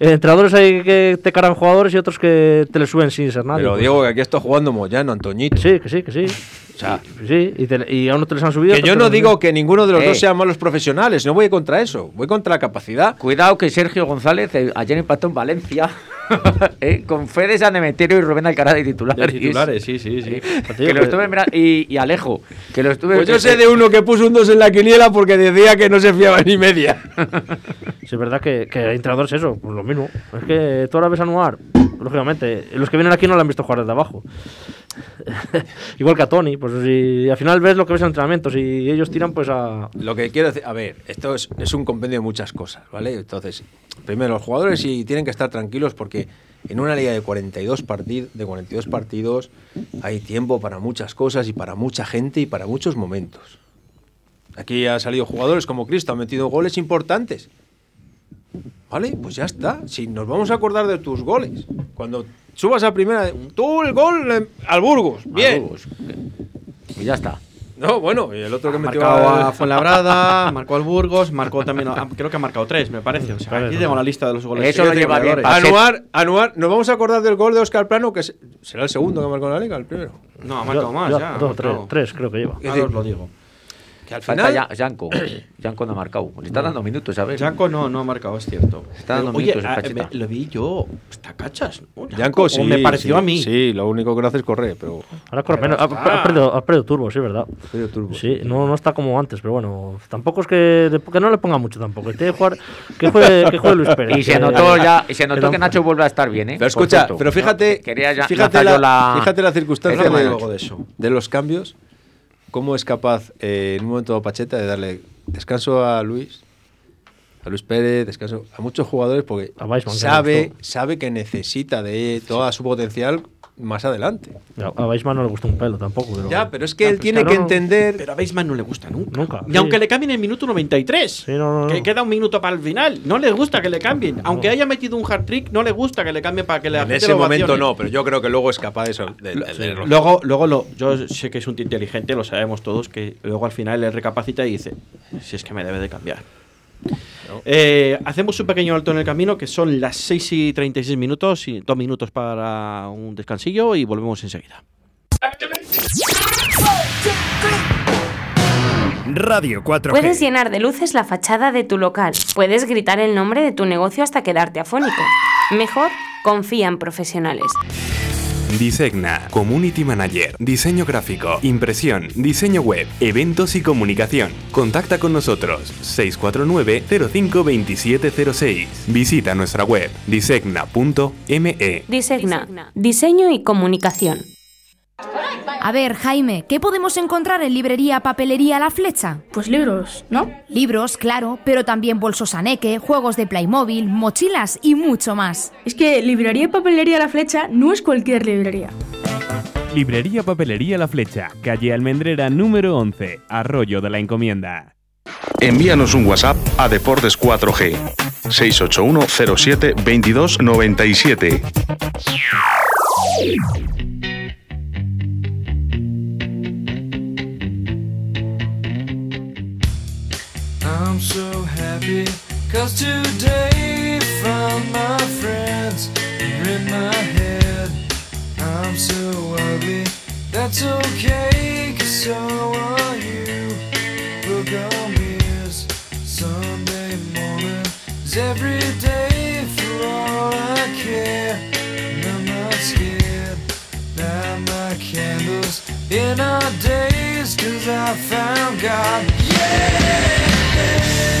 eh, entrenadores hay que te cargan jugadores y otros que te le suben sin ser nadie. Pero pues. Diego, que aquí está jugando Moyano, Antoñito. Sí, que sí, que sí. O sea, Sí, y, te- y a uno te les han subido. que yo no digo que ninguno de los Eh. dos sean malos profesionales, no voy contra eso, voy contra la capacidad. Cuidado que Sergio González eh, ayer empató en Valencia eh, con Fede San Emeterio y Rubén Alcaraz de titulares. De titulares, sí, sí, sí. Que lo estuve mirando. Y, y Alejo, que lo estuve Pues yo eh, sé de uno que puso un 2 en la quiniela porque decía que no se fiaba ni media. Sí, es verdad que, que hay entrenadores eso, pues lo mismo. Es que tú ahora ves a Anuar, lógicamente, los que vienen aquí no lo han visto jugar desde abajo. Igual que a Tony, pues si al final ves lo que ves en entrenamientos y ellos tiran pues a... Lo que quiero decir, a ver, esto es, es un compendio de muchas cosas, ¿vale? Entonces, primero, los jugadores sí tienen que estar tranquilos porque en una liga de 42, partid- de 42 partidos hay tiempo para muchas cosas y para mucha gente y para muchos momentos. Aquí ha salido jugadores como Cristo, han metido goles importantes. ¿Vale? Pues ya está. Si nos vamos a acordar de tus goles. Cuando subas a primera, tú el gol al Burgos. al Bien. Burgos. Y ya está. No, bueno, y el otro que Ha metió marcado a Fuenlabrada, marcó al Burgos, marcó también, a- creo que ha marcado tres, me parece. O sea, Vale, aquí no, tengo la lista de los goles. Eso lo lleva bien, Anuar, Anuar, nos vamos a acordar del gol de Oscar Plano, que será el segundo que marcó en la liga, el primero. No, ha marcado más, ya, dos, tres creo que lleva. Ahora os lo digo. Que al Falta final. ya Janko. Janko no ha marcado. Le está dando minutos, ¿sabes? Jaco no, no ha marcado, es cierto. Está dando oye, minutos ah, Pacheta. me- lo vi yo. Está cachas, ¿no? Yanko, sí. me pareció sí, a mí. Sí, lo único que no hace es correr, pero. Ahora corre menos, ha, ha perdido, ha perdido turbo, sí, ¿verdad? perdido turbo, Sí, no, no está como antes, pero bueno, tampoco es que, que no le ponga mucho tampoco. que Tiene que jugar, que juegue, que juegue Luis Pérez. Y se notó ya, y se notó que Nacho vuelve a estar bien, ¿eh? Pero escucha, cierto. pero fíjate. Quería ya fíjate, la, la- fíjate la circunstancia de, luego de eso. de los cambios. Cómo es capaz eh, en un momento Pacheta de darle descanso a Luis, a Luis Pérez, descanso a muchos jugadores porque que sabe, sabe que necesita de toda su potencial más adelante. A Weissman no le gustó un pelo tampoco. Pero, Ya, pero es que Ya, él pues tiene claro, que no- entender. Pero a Beisman no le gusta nunca. Nunca, Ni sí. aunque le cambien en el minuto 93. Sí, no, no, Que no. queda un minuto para el final. No le gusta que le cambien. Aunque haya metido un hard trick, no le gusta que le cambien para que le en ese momento no, pero yo creo que luego es capaz de eso. de- de- de- de- Luego, luego lo, yo sé que es un tío inteligente, lo sabemos todos, que luego al final él recapacita y dice, si es que me debe de cambiar. Eh, hacemos un pequeño alto en el camino, que son las 6 y 36 minutos, y dos minutos para un descansillo y volvemos enseguida. Radio 4G. Puedes llenar de luces la fachada de tu local. Puedes gritar el nombre de tu negocio hasta quedarte afónico. Mejor, confía en profesionales. Disegna, Community Manager, Diseño Gráfico, Impresión, Diseño Web, Eventos y Comunicación. Contacta con nosotros 649-052706. Visita nuestra web disegna.me. Disegna. Diseño y comunicación. A ver, Jaime, ¿qué podemos encontrar en librería Papelería La Flecha? Pues libros, ¿no? Libros, claro, pero también bolsos aneque, juegos de Playmobil, mochilas y mucho más. Es que librería y papelería La Flecha no es cualquier librería. Librería Papelería La Flecha, calle Almendrera número 11, Arroyo de la Encomienda. Envíanos un WhatsApp a Deportes 4G 681 07 22 97. I'm so happy cause today found my friends are in my head. I'm so ugly, that's okay cause so are you. Look on mirrors, Sunday morning is every day for all I care. And I'm not scared, light my candles in our days cause I found God. Hey.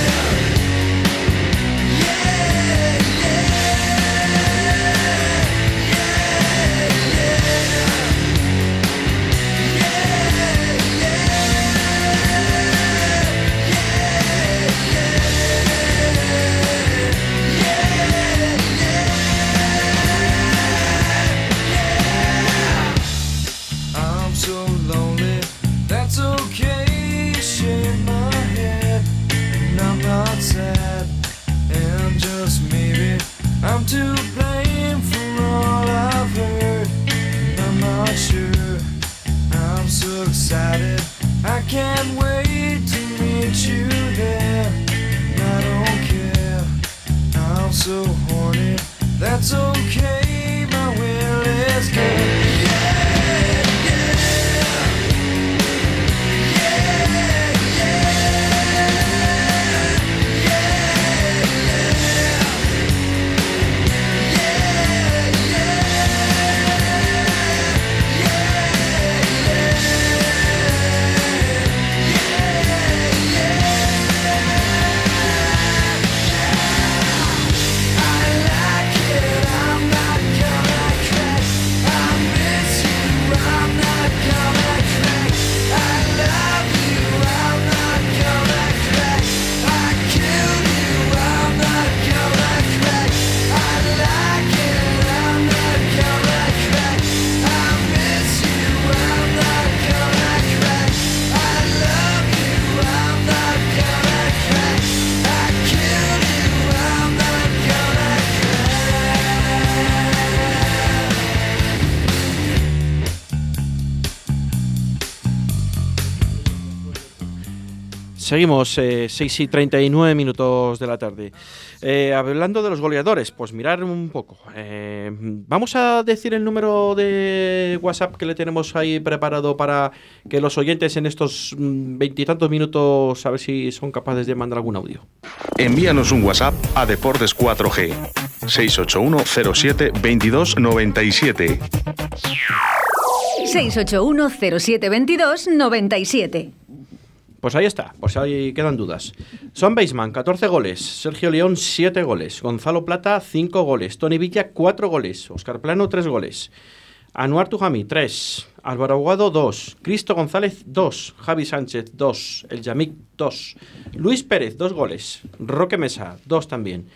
Seguimos, eh, 6 y 39 minutos de la tarde. Eh, hablando de los goleadores, pues mirar un poco. Eh, vamos a decir el número de WhatsApp que le tenemos ahí preparado para que los oyentes en estos mm, veintitantos minutos a ver si son capaces de mandar algún audio. Envíanos un WhatsApp a Deportes 4G 681 07 22 97. 681 07 22 97. Pues ahí está, pues ahí quedan dudas. Son Baseman, 14 goles. Sergio León, 7 goles. Gonzalo Plata, 5 goles. Tony Villa, 4 goles. Oscar Plano, 3 goles. Anuar Tujami, 3. Álvaro Aguado, 2. Cristo González, 2. Javi Sánchez, 2. El Yamik, 2. Luis Pérez, 2 goles. Roque Mesa, 2 también.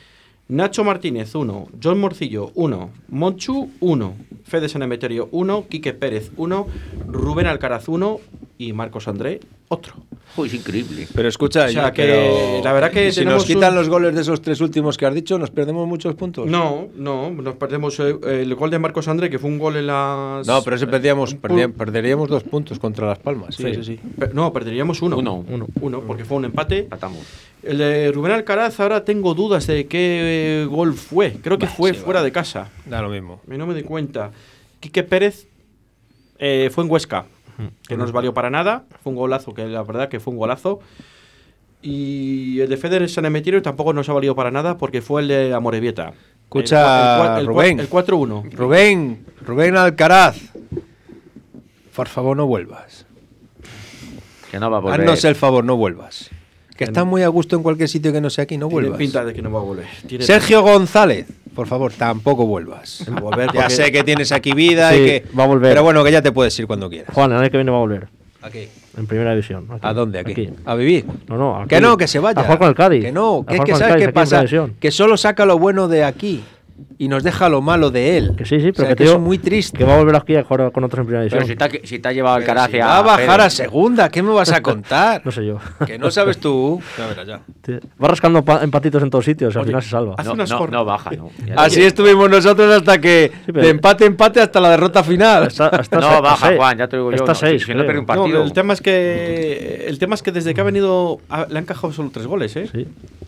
Nacho Martínez, 1. John Morcillo, 1. Monchu, 1. Fede Sanemeterio, 1. Quique Pérez, 1. Rubén Alcaraz, 1. Y Marcos André, otro. Uy, es increíble. Pero escucha, O sea, yo- que pero la verdad que si nos quitan un- los goles de esos tres últimos que has dicho, nos perdemos muchos puntos. No, no, nos perdemos eh, el gol de Marcos André, que fue un gol en las. No, pero ese perdíamos, pu- perderíamos dos puntos contra Las Palmas. Sí, sí, sí. No, perderíamos uno. Uno. Uno. Uno, porque fue un empate. Empatamos. El de Rubén Alcaraz, ahora tengo dudas de qué eh, gol fue. Creo que Bah, fue sí, fuera va. de casa. Da lo mismo. No me di cuenta. Quique Pérez eh, fue en Huesca, que no nos valió para nada. Fue un golazo, que la verdad que fue un golazo. Y el de Feder Sanemeterio tampoco nos ha valido para nada porque fue el de Amorebieta. Escucha, El el cua- Rubén. el 4-1. Rubén, Rubén Alcaraz. Por favor, no vuelvas. Que no va a volver. Haznos el favor, no vuelvas. Que está muy a gusto en cualquier sitio que no sea aquí, no Tiene vuelvas. pinta de que no va a volver. Tiene Sergio González, por favor, tampoco vuelvas. A volver Ya sé que tienes aquí vida Sí, y que. va a volver. Pero bueno, que ya te puedes ir cuando quieras. Juan, el año que viene va a volver. Aquí. En primera división. aquí. ¿A dónde? Aquí. ¿A vivir? No, no. aquí. Que no, que se vaya. A jugar con el Cádiz. Que no, que es que ¿sabes Cádiz, qué pasa? Que solo saca lo bueno de aquí y nos deja lo malo de él. Que sí, sí, O pero sea, que, es muy triste. Que va a volver aquí a jugar con otros en primera división. Pero si te, ha- si te ha llevado al Caraz si a va a bajar a segunda, ¿qué me vas a contar? No sé yo. que no sabes tú. Ya verás ya. Te- Va rascando pa- empatitos en todos sitios y al final se salva. hace No, unas no, no baja, no. Así estuvimos nosotros hasta que pero- de empate empate hasta la derrota final. Está, está No, baja, seis. Juan, ya te digo yo. Está no, seis, si un partido. el tema es que el tema es que desde que ha venido le han encajado solo tres goles, ¿eh? Sí.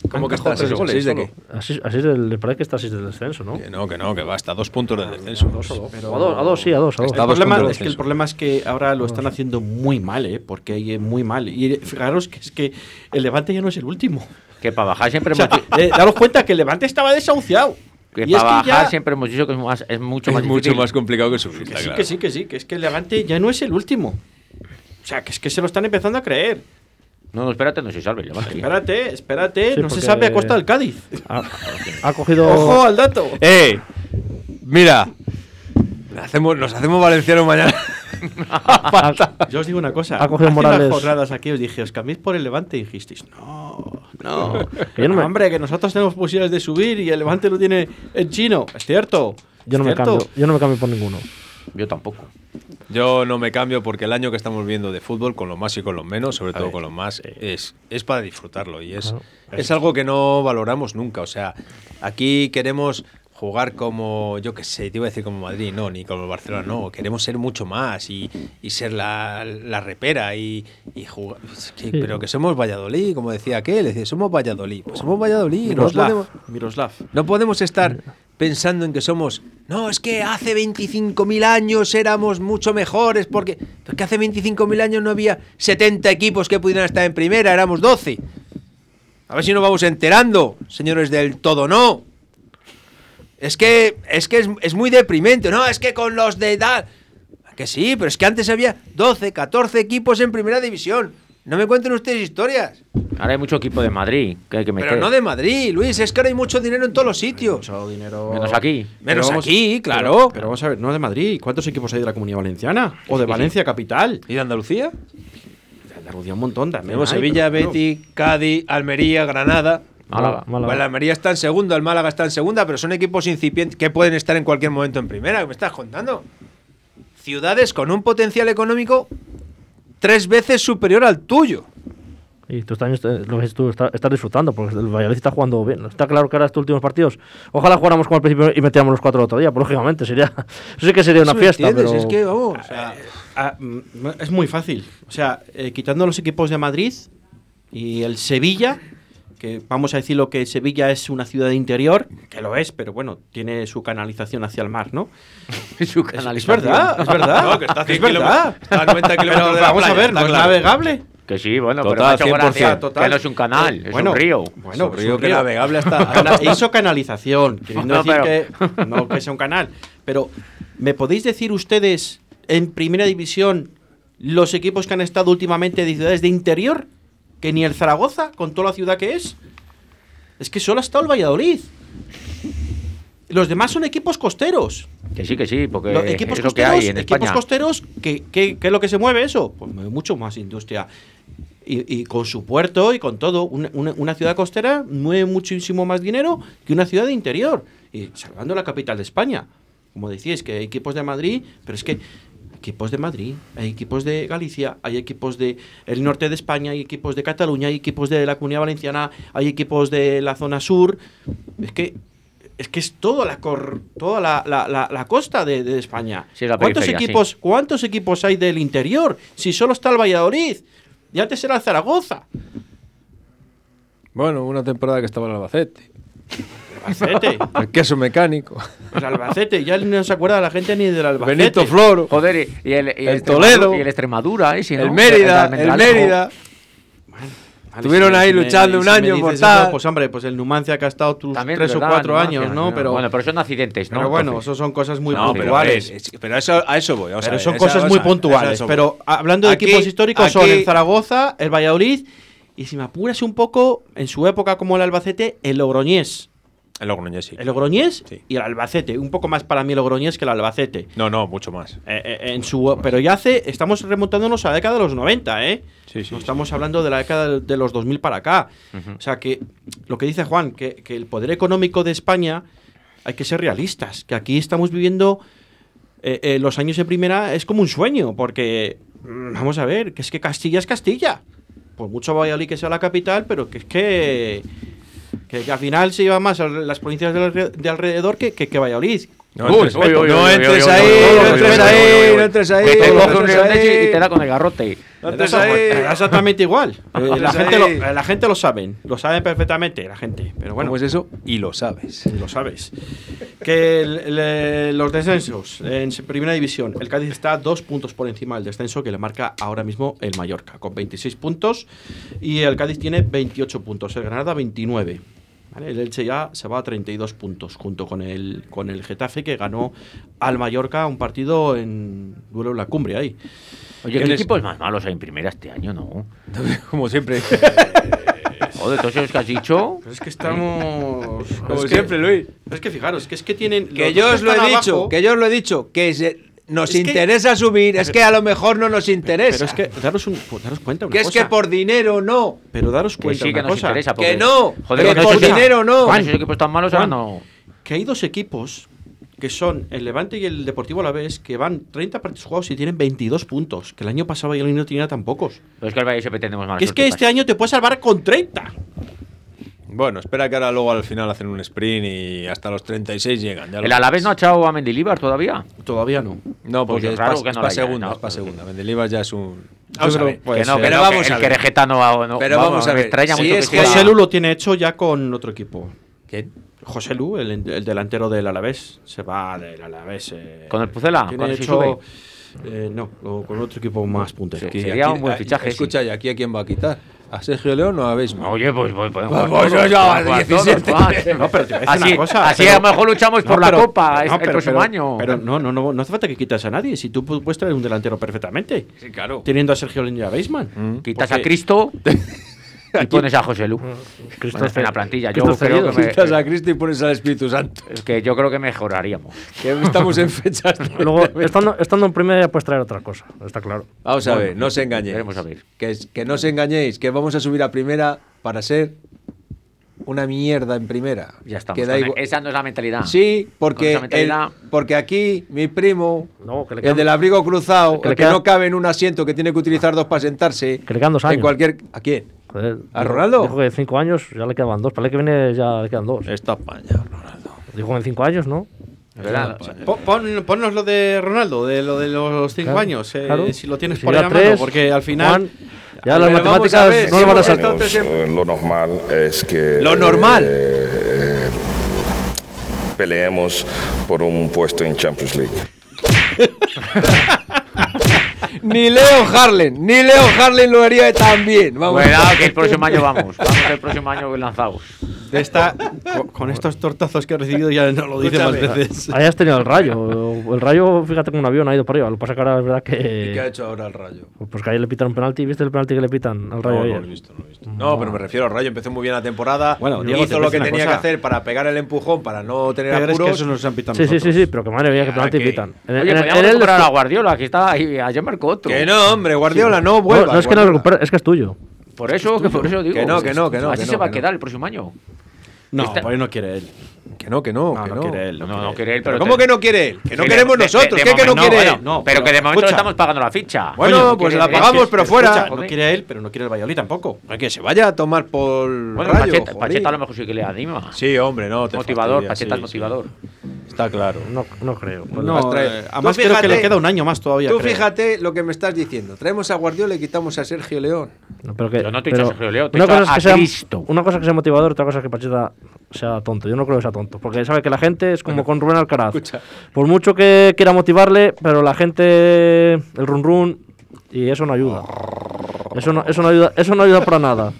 ¿Cómo Han que está tres goles. Así, del, parece que está así del descenso, ¿no? Que no, que no, que va hasta dos puntos de descenso. a, dos, a dos, sí, a dos. A dos. Está El dos problema, es que el problema es que ahora lo están haciendo muy mal, ¿eh? Porque hay, eh, muy mal. Y fijaros que es que el Levante ya no es el último. Que para bajar siempre O sea, hemos, eh, daros cuenta que el Levante estaba desahuciado. que y es para que bajar ya- siempre hemos dicho que es, más, es mucho más Es mucho difícil. más complicado que subir. Que sí, claro. que sí, que sí, que es que el Levante ya no es el último. O sea, que es que se lo están empezando a creer. No, no, espérate, no se salve. Espérate, espérate, Sí, no se sabe a costa del Cádiz. Ha, ha cogido. Ojo al dato. ¡Eh! Mira. Hacemos, nos hacemos valencianos mañana. Yo os digo una cosa. Ha cogido hace Morales. unas jornadas aquí os dije, os cambiéis por el Levante y dijisteis, no, no. Que yo no me- Hombre, que nosotros tenemos posibilidades de subir y el Levante lo tiene en chino. Es cierto. Yo no, es me cierto. cambio, yo no me cambio por ninguno. Yo tampoco. Yo no me cambio porque el año que estamos viendo de fútbol, con lo más y con lo menos, sobre todo con lo más, es, es para disfrutarlo. Y es, Claro. es algo que no valoramos nunca. O sea, aquí queremos jugar como, yo qué sé, te iba a decir como Madrid, no, ni como el Barcelona, no. Queremos ser mucho más y, y ser la, la repera y, y jugar. es que- Sí. Pero que somos Valladolid, como decía aquel, decía, somos Valladolid. Pues somos Valladolid. No Miroslav. podemos, Miroslav. no podemos estar pensando en que somos. No, es que hace 25.000 años éramos mucho mejores porque. Porque hace 25.000 años no había 70 equipos que pudieran estar en primera, éramos 12. A ver si nos vamos enterando, señores del todo no. Es que es, que es, es muy deprimente. No, es que con los de edad. Que sí, pero es que antes había 12, 14 equipos en primera división. No me cuenten ustedes historias. Ahora hay mucho equipo de Madrid que hay que meter. Pero no de Madrid, Luis. Es que ahora hay mucho dinero en todos los sitios. Mucho dinero. Menos aquí. Menos Pero vamos- aquí, claro. Pero, pero vamos a ver, no de Madrid. ¿Cuántos equipos hay de la Comunidad Valenciana? O de Valencia Capital. ¿Y de Andalucía? De Andalucía un montón también. Tenemos Sevilla, pero bueno. Betis, Cádiz, Almería, Granada. Málaga. Málaga. El Almería está en segundo, el Málaga está en segunda, pero son equipos incipientes que pueden estar en cualquier momento en primera. ¿Qué me estás contando? Ciudades con un potencial económico tres veces superior al tuyo. Y tú, estás, lo ves tú está- estás disfrutando porque el Valladolid está jugando bien. Está claro que ahora estos últimos partidos. Ojalá jugáramos como al principio y metiéramos los cuatro el otro día. Pues lógicamente sería. Eso sí que sería una fiesta. Pero Es que, vamos, o sea, Ah, mm, es muy fácil. O sea, eh, quitando los equipos de Madrid y el Sevilla, que vamos a decir lo que Sevilla es una ciudad de interior, que lo es, pero bueno, tiene su canalización hacia el mar, ¿no? Su Es, es canalización. verdad, es verdad. No, que está a es 100 verdad. kilómetros- está a 90 Pero kilómetros de la vamos a playa, ver, está ¿no es claro. navegable? Que sí, bueno, Total, pero me ha hecho 100%. gracia Total. que no es un canal, es Bueno, un río. Bueno, un es río un que navegable hasta- Cana- hizo canalización, queriendo No, decir pero- que no que sea un canal. Pero, ¿me podéis decir ustedes en primera división los equipos que han estado últimamente de ciudades de interior? Que ni el Zaragoza, con toda la ciudad que es. Es que solo ha estado el Valladolid. Los demás son equipos costeros. Que sí, que sí, porque Los equipos es lo que costeros, hay en equipos España. costeros, ¿qué, qué, qué es lo que se mueve eso? Pues mueve mucho más industria. Y, y con su puerto y con todo. Una, una- una ciudad costera mueve muchísimo más dinero que una ciudad de interior. Y salvando la capital de España. Como decíais, que hay equipos de Madrid, pero es que equipos de Madrid, hay equipos de Galicia, hay equipos de el norte de España, hay equipos de Cataluña, hay equipos de la Comunidad Valenciana, hay equipos de la zona sur. Es que es que es toda la cor- toda la, la- la- la costa de, de España. Sí, la ¿Cuántos equipos, sí. ¿Cuántos equipos hay del interior? Si solo está el Valladolid. Y antes era el Zaragoza. Bueno, una temporada que estaba en Albacete. Albacete. El queso mecánico. El Albacete. Ya no se acuerda la gente ni del Albacete. Benito Floro. Joder, y, y el, y El Extremadura- Toledo. Y el Extremadura, ¿no? El Mérida. El. Mérida. Estuvieron si- ahí si me- luchando un si año por dices tal. eso, pues hombre, pues el Numancia que ha estado tus También tres o cuatro Numancia, años, ¿no? Pero, Bueno, pero son accidentes, ¿no? pero bueno, eso son cosas muy No, puntuales. eh, es- pero a eso, a eso voy. vamos a Pero ver, son esa- cosas muy puntuales. Pero hablando de Aquí- equipos históricos, son el Zaragoza, el Valladolid y si me apuras un poco, en su época como el Albacete, el Logroñés. El Logroñés, sí. El Logroñés y el Albacete. Un poco más para mí el Logroñés que el Albacete. No, no, mucho más. Eh, eh, en su, pero ya hace, estamos remontándonos a la década de los 90, ¿eh? Sí, sí. No estamos hablando de la década de- los 2000 para acá. O sea que lo que dice Juan, que, que el poder económico de España hay que ser realistas, que aquí estamos viviendo eh, eh, los años de primera es como un sueño, porque mm, vamos a ver, que es que Castilla es Castilla. Por mucho Valladolid que sea la capital, pero que es que, que, que al final se lleva más a las provincias de, alre- de alrededor que, que, que Valladolid. No entres- no entres ahí, no entres ahí, no entres ahí. Te coge un ahí. y te da con el garrote. No entres ahí. exactamente igual. Eh, la, entres gente lo, la gente lo saben, lo saben perfectamente la gente. Pero bueno, ¿Cómo es eso? Y lo sabes. lo sabes. Que el- los descensos en primera división, el Cádiz está dos puntos por encima del descenso que le marca ahora mismo el Mallorca, con 26 puntos. Y el Cádiz tiene 28 puntos, el Granada 29. ¿Vale? El Elche ya se va a 32 puntos, junto con el, con el Getafe, que ganó al Mallorca un partido en duelo en la cumbre ahí. Oye, ¿qué ¿Quién es? equipos más malos hay en primera este año, no? Como siempre. Joder, todos esos que has dicho. Pero es que estamos. Como es que- siempre, Luis. pero es que fijaros, que es que tienen. Que yo os lo he dicho, que yo os lo he dicho, que se- nos Es que- interesa subir, es que a lo mejor no nos interesa. Pero es que daros, un, daros cuenta una que es cosa. que por dinero no. Pero daros Que cuenta sí que una nos cosa. interesa. Que porque- no, Joder, que con por esos- dinero no. con esos equipos tan malos ahora Juan, no. Que hay dos equipos que son el Levante y el Deportivo Alavés que van 30 partidos jugados y tienen 22 puntos. Que el año pasado Valladolid no tenía tan pocos. Pero es que el Valle siempre tenemos mala Que es que este año te puedes salvar con 30. Bueno, espera que ahora luego al final hacen un sprint y hasta los 36 llegan. ya lo ¿El Alavés no ha echado a Mendilibar todavía? Todavía no. No, porque Pues es raro para que no segunda, no. es para segunda. Mendilibar ya es un... Yo Vamos a creo- ver. pues, que no, que pero no, vamos que a el ver. Querejeta no, no- Pero vamos a me ver, extraña si mucho es que que- sea- José Lu lo tiene hecho ya con otro equipo. ¿Quién? José Lu, el, el delantero del Alavés, se va del Alavés. eh, ¿Con el Pucela? ¿Con el hecho. eh, no, con otro equipo más puntero. Sí, sería aquí- un buen fichaje, Escucha, ¿y aquí a quién va a quitar? ¿A Sergio León o a Beisman? Oye, pues, pues podemos Pues, jugar pues, yo ya, podemos jugar 17. todos, Juan. No, pero te voy a decir así, una cosa. así pero- a lo mejor luchamos por No, la pero- Copa no, es- el pero- próximo pero- año. Pero no, no, no, no hace falta que quites a nadie. Si tú pu- puedes traer un delantero perfectamente. Sí, claro. Teniendo a Sergio León y a Beisman. Mm. Quitas porque- a Cristo y pones a José Lu. Cristo Bueno, en la plantilla. Cristo Yo creo cedido. que, me- Quitas a Cristo y pones al Espíritu Santo. es que yo creo que mejoraríamos. Que estamos en fechas. Luego, estando, estando en primera ya puedes traer otra cosa, está claro. Vamos a Bueno, ver, no os engañéis. veremos a ver. Que, que no os engañéis, que vamos a subir a primera para ser una mierda en primera. Ya estamos. Que da con- igual- Esa no es la mentalidad. Sí, porque, esa el- mentalidad- porque aquí mi primo, No, que le el del abrigo cruzado, que el que queda- no cabe en un asiento, que tiene que utilizar dos para sentarse. Que le quedan dos En años. cualquier. ¿A quién? Joder, ¿A Ronaldo? Dijo que en cinco años ya le quedaban dos. Para el que viene ya le quedan dos. Está España, Ronaldo. Dijo que en cinco años, ¿no? Pon, pon- ponnos lo de Ronaldo, de lo de los 5 Claro, años, eh, claro. si lo tienes Si por ahí a mano, tres, porque al final. Juan, ya las matemáticas ver, no le van a salir. lo normal es que... Lo normal. eh, peleemos por un puesto en Champions League. Ni Leo Harlen, ni Leo Harlen lo haría tan bien. Vamos. Cuidado que el próximo año vamos. Vamos el próximo año lanzados. de esta, con, con estos tortazos que he recibido ya no lo dice más veces. Ahí has tenido el rayo. El rayo, fíjate, con un avión ha ido por arriba. Lo que pasa que ahora es verdad ¿Y qué ha que. hecho ahora el Rayo? Pues que ahí le pitan un penalti. ¿Viste el penalti que le pitan al rayo No, no ayer? lo he visto, no lo he visto. No, pero me refiero al Rayo, empezó muy bien la temporada. Bueno, Diego, hizo lo que tenía que hacer para pegar el empujón, para no tener Pero es que apuros. eso nos han pitado Sí, sí, sí, sí, pero que madre mía, que Ah, penalti ¿qué? pitan. En, Oye, en- podríamos en les- a Guardiola, que está ahí. Ayer marcó otro. Que no, hombre, Guardiola, no No, vuelva. no es que no lo es que es tuyo. Por eso, que por eso digo. Que no, que no, que no, Así que se va a quedar el próximo año. No, Esta- por ahí no quiere él. Que no, que no, No, que no no. quiere él. No, No, no, quiere él, Pero. ¿Cómo te- que no quiere él? Que no queremos de- nosotros. de ¿Qué que no quiere él? No, pero que de momento le estamos pagando la ficha. Bueno, pues la pagamos, pero fuera. Escucha, no quiere él, pero no quiere el Valladolid tampoco. Que se vaya a tomar por Bueno, rayo. Pacheta, a lo mejor sí que le anima. Sí, hombre, no. te motivador, fastidia, Pacheta es motivador. sí. Está claro. No, no creo. No, eh, Tú además creo que fíjate- le queda un año más todavía. Tú creo. fíjate lo que me estás diciendo. Traemos a Guardiola y quitamos a Sergio León. No, pero que, Yo no te he dicho a Sergio León, te he una dicho cosa, es a que sea, una cosa es que sea motivador, otra cosa es que Pacheta sea tonto. Yo no creo que sea tonto, porque sabe que la gente es como con Rubén Alcaraz. escucha. Por mucho que quiera motivarle, pero la gente, el run run, y eso no ayuda. Eso no, eso no ayuda, eso no ayuda para nada.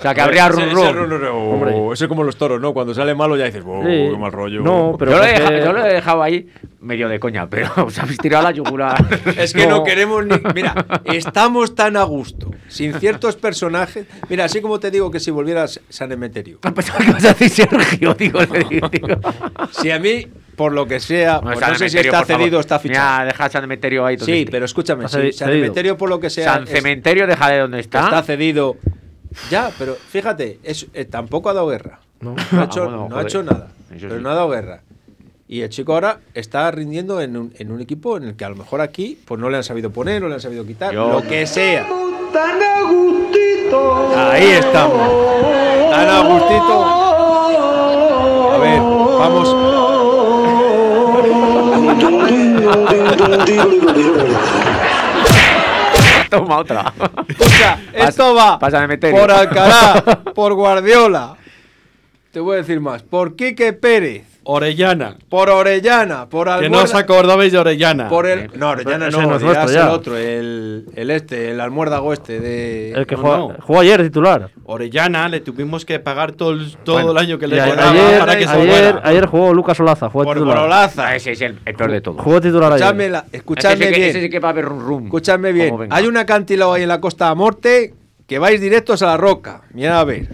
O sea, que habría run ese run. oh. Ese es como los toros, ¿no? Cuando sale malo ya dices, oh, Sí. qué mal rollo. No, pero yo, lo he porque- dejado, yo lo he dejado ahí medio de coña, pero os habéis tirado la yugular. Es que no. queremos ni. Mira, estamos tan a gusto. Sin ciertos personajes. Mira, así como te digo que si volvieras San Emeterio. Que vas a decir Sergio, digo, digo, digo. Si a mí, por lo que sea, pues San no sé si está cedido o está fichado. Mira, deja San Emeterio ahí Sí, pero escúchame, si San cedido. Emeterio por lo que sea. San Cementerio deja de donde está. está cedido. Ya, pero fíjate, es, eh, tampoco ha dado guerra. No. No ha hecho, Ah, bueno, no ha joder. hecho nada. Eso pero sí. no ha dado guerra. Y el chico ahora está rindiendo en un, en un equipo en el que a lo mejor aquí pues no le han sabido poner, no le han sabido quitar, Yo- lo que sea. Ahí estamos. Tan a gustito. A ver, vamos. Toma otra. Escucha, esto va por Alcalá, por Guardiola. Te voy a decir más. Por Quique Pérez, Orellana. por Orellana, por Que Almuerda. no os acordabais de Orellana. Por el, no, Orellana no, no es el otro, el, el este, el almuérdago este de. El que No, jugó, no. jugó ayer titular. Orellana le tuvimos que pagar todo el, todo Bueno, el año que le cobraba ayer, para que se ayer, fuera. ayer jugó Lucas Olaza, jugó por titular. Borolaza. Ah, ese es el, el peor de todo. Jugó titular ayer. Escuchadme, la- escuchadme ese, sí que, bien. ese sí que va a haber rum rum. Escuchadme bien. Hay un acantilado ahí en la costa de Morte que vais directos a la roca. Mira a ver.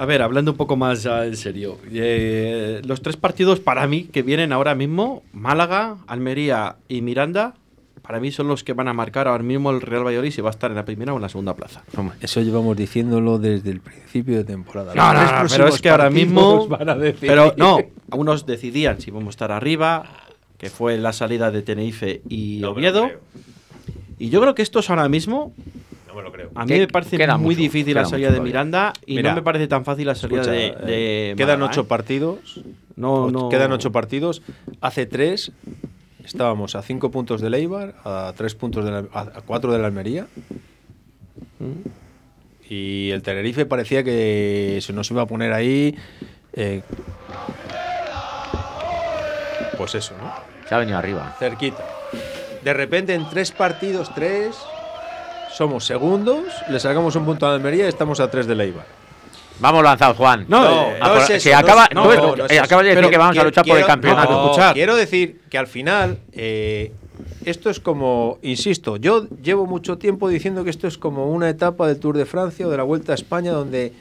A ver, hablando un poco más ya en serio. eh, los tres partidos para mí que vienen ahora mismo, Málaga, Almería y Miranda, para mí son los que van a marcar ahora mismo el Real Valladolid si va a estar en la primera o en la segunda plaza. Eso llevamos diciéndolo desde el principio de temporada. No, no, no, pero es que ahora mismo. Van a decir. Pero no, unos decidían si vamos a estar arriba, que fue la salida de Tenerife y Oviedo. Y yo creo que estos ahora mismo. No me lo creo. A mí me parece queda muy mucho, difícil la salida de. Miranda y Mira, no me parece tan fácil la salida Escucha, de, eh, de quedan Málaga, ocho ¿eh? partidos. No. Quedan ocho partidos. Hace tres estábamos a cinco puntos del Eibar, a tres puntos de la- a, a cuatro de la Almería. Y el Tenerife parecía que se nos iba a poner ahí. eh, pues eso, ¿no? Se ha venido arriba. Cerquita. De repente en tres partidos, tres, somos segundos, le sacamos un punto a la Almería y estamos a tres del Eibar. Vamos lanzados, Juan. No, No, no es eso, si no acaba, no, tú- no, no es eh, eso. acabas de decir Pero que vamos a quiero- luchar por el campeonato. Quiero decir que al final, eh, esto es como, insisto, yo llevo mucho tiempo diciendo que esto es como una etapa del Tour de Francia o de la Vuelta a España donde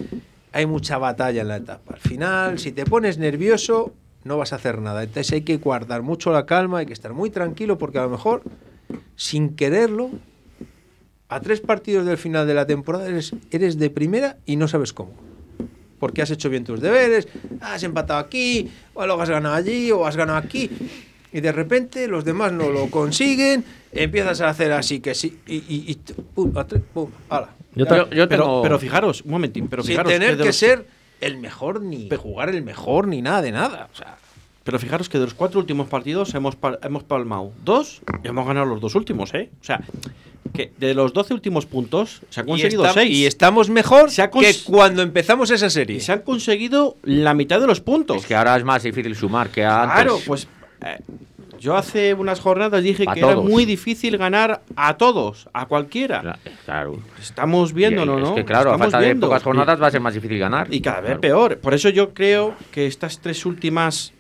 hay mucha batalla en la etapa. Al final, si te pones nervioso, no vas a hacer nada. Entonces hay que guardar mucho la calma, hay que estar muy tranquilo porque a lo mejor, sin quererlo, a tres partidos del final de la temporada eres, eres de primera y no sabes cómo porque has hecho bien tus deberes, has empatado aquí, o luego has ganado allí, o has ganado aquí. Y de repente los demás no lo consiguen, empiezas a hacer así que sí, y, y, pum, a tres, pum, ala. Yo Yo, yo pero, tengo. pero fijaros, un momentín, pero Sin fijaros tener de que los- ser el mejor, ni jugar el mejor, ni nada de nada. O sea, Pero fijaros que de los cuatro últimos partidos hemos, pal- hemos palmado dos y hemos ganado los dos últimos, ¿eh? O sea, que de los 12 últimos puntos se han conseguido esta- seis. y estamos mejor Se que cuando empezamos esa serie. Y se han conseguido la mitad de los puntos. Es que ahora es más difícil sumar que antes. Claro, pues eh, yo hace unas jornadas dije Pa' que era muy difícil ganar a todos, a cualquiera. Claro. Estamos viéndolo, Y- ¿no? Es que claro, a falta de pocas jornadas Y- va a ser más difícil ganar. Y cada vez Claro. peor. Por eso yo creo que estas tres últimas.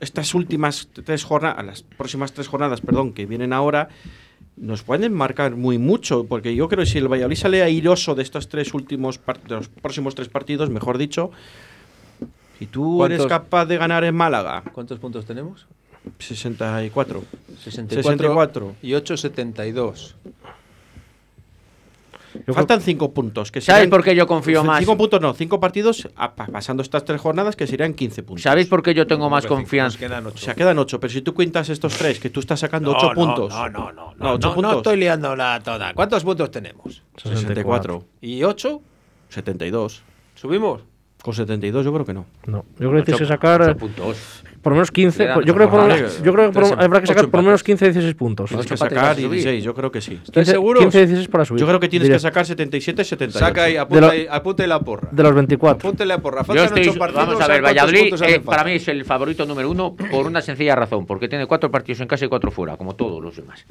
Estas últimas tres jornadas. Las próximas tres jornadas, perdón, que vienen ahora. Nos pueden marcar muy mucho. Porque yo creo que si el Valladolid sale airoso de estos tres últimos. de los próximos tres partidos, mejor dicho. Si tú eres ¿Cuántos- capaz de ganar en Málaga. ¿Cuántos puntos tenemos? 64. 64, 64. y 8, 72. Faltan cinco puntos. Que ¿Sabes serían- por qué yo confío más? Cinco puntos, no. Cinco partidos a- pa- pasando estas tres jornadas que serían 15 puntos. ¿Sabéis por qué yo tengo más Hombre, cinco, confianza? quedan O ocho. sea, quedan ocho. Pero si tú cuentas estos tres, que tú estás sacando ocho no, puntos. No, no, no. No, No, ocho no, puntos. no estoy liando la toda. ¿Cuántos puntos tenemos? 64. ¿Y 8? 72. ¿Subimos? Con 72 yo creo que no. No, yo creo que tienes que sacar ocho eh, puntos. Por menos 15. Quedan Yo creo que por, yo creo que por- habrá que sacar por lo menos empates. 15 16 puntos. Tienes que sacar subir. 16, yo creo que sí. ¿Estás seguros? 15 16 para subir. Yo creo que tienes Diré, que sacar 77 78. Saca ahí, De apunta, la porra. De los 24. Apúntale a porra. Yo Faltan estoy, ocho partidos. vamos a ¿sabes ver, Valladolid eh, para mí es el favorito número uno por una sencilla razón, porque tiene cuatro partidos en casa y cuatro fuera, como todos los demás.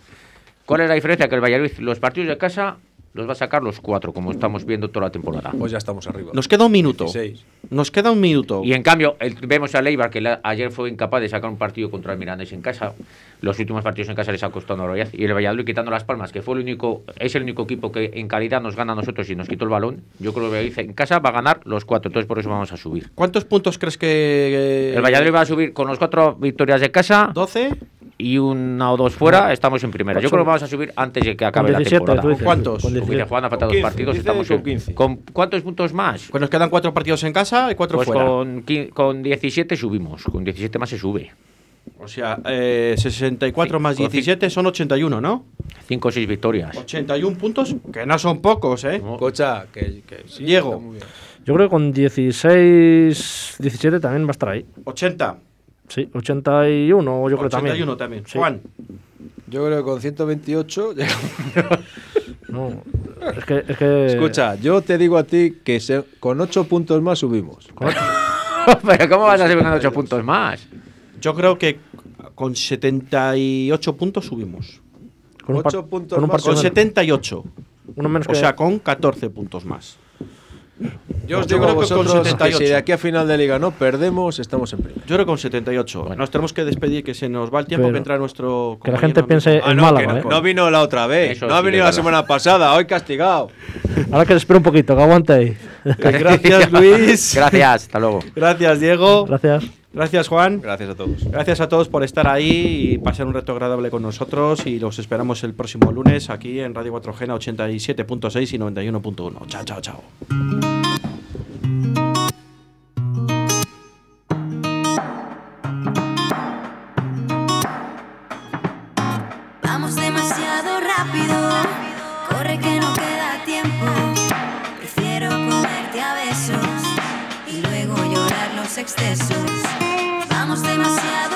¿Cuál es la diferencia? Que el Valladolid, los partidos de casa los va a sacar los cuatro, como estamos viendo toda la temporada. Pues ya estamos arriba. Nos queda un minuto. 16. Nos queda un minuto. Y en cambio, el- vemos a Leibar que la- ayer fue incapaz de sacar un partido contra el Mirandés en casa. Los últimos partidos en casa les ha costado una. Y el Valladolid quitando las palmas, que fue el único, es el único equipo que en calidad nos gana a nosotros y nos quitó el balón. Yo creo que Valladolid en casa va a ganar los cuatro, entonces por eso vamos a subir. ¿Cuántos puntos crees que...? El Valladolid va a subir con los cuatro victorias de casa. 12. Y una o dos fuera, estamos en primera. Yo creo que vamos a subir antes de que acabe 17, la temporada. dices. ¿Cuántos? Con Porque 17. Juan ha faltado Con dos 15, partidos, dice estamos con en- 15. ¿Con cuántos puntos más? Pues nos quedan cuatro partidos en casa y cuatro Pues fuera. con, con 17 subimos, con 17 más se sube. O sea, eh, 64 Sí, más con 17 son 81, ¿no? 5 o 6 victorias. 81 puntos, que no son pocos, ¿eh? Cocha, que, que sí, Diego. Yo creo que con 16, 17 también va a estar ahí. 80. Sí, 81 yo creo también. 81 también. Sí. Juan. Yo creo que con 128 llegamos. No, es que, es que... Escucha, yo te digo a ti que se- con 8 puntos más subimos. Pero ¿cómo vas a subir con 8 puntos más? Yo creo que con 78 puntos subimos. Con un, par- 8 puntos con más. Con menos. 78. Uno menos O que- sea, con 14 puntos más. Yo os Yo digo que con vosotros que 78. si de aquí a final de liga no perdemos, estamos en primera. Yo creo que con 78. Nos tenemos que despedir, que se nos va el tiempo Pero que entra nuestro. que la gente piense Ah, en no, Málaga, que ¿eh? no, no vino la otra vez. Eso no ha sí venido la semana pasada, hoy castigado. Ahora que le espero un poquito, que aguante ahí. Gracias, Luis. Gracias, hasta luego. Gracias, Diego. Gracias. Gracias, Juan. Gracias a todos. Gracias a todos por estar ahí y pasar un reto agradable con nosotros. Y los esperamos el próximo lunes aquí en Radio 4G 87.6 y 91.1. Chao, chao, chao. Vamos demasiado rápido, corre que no queda tiempo. Prefiero comerte a besos y luego llorar los excesos. Vamos demasiado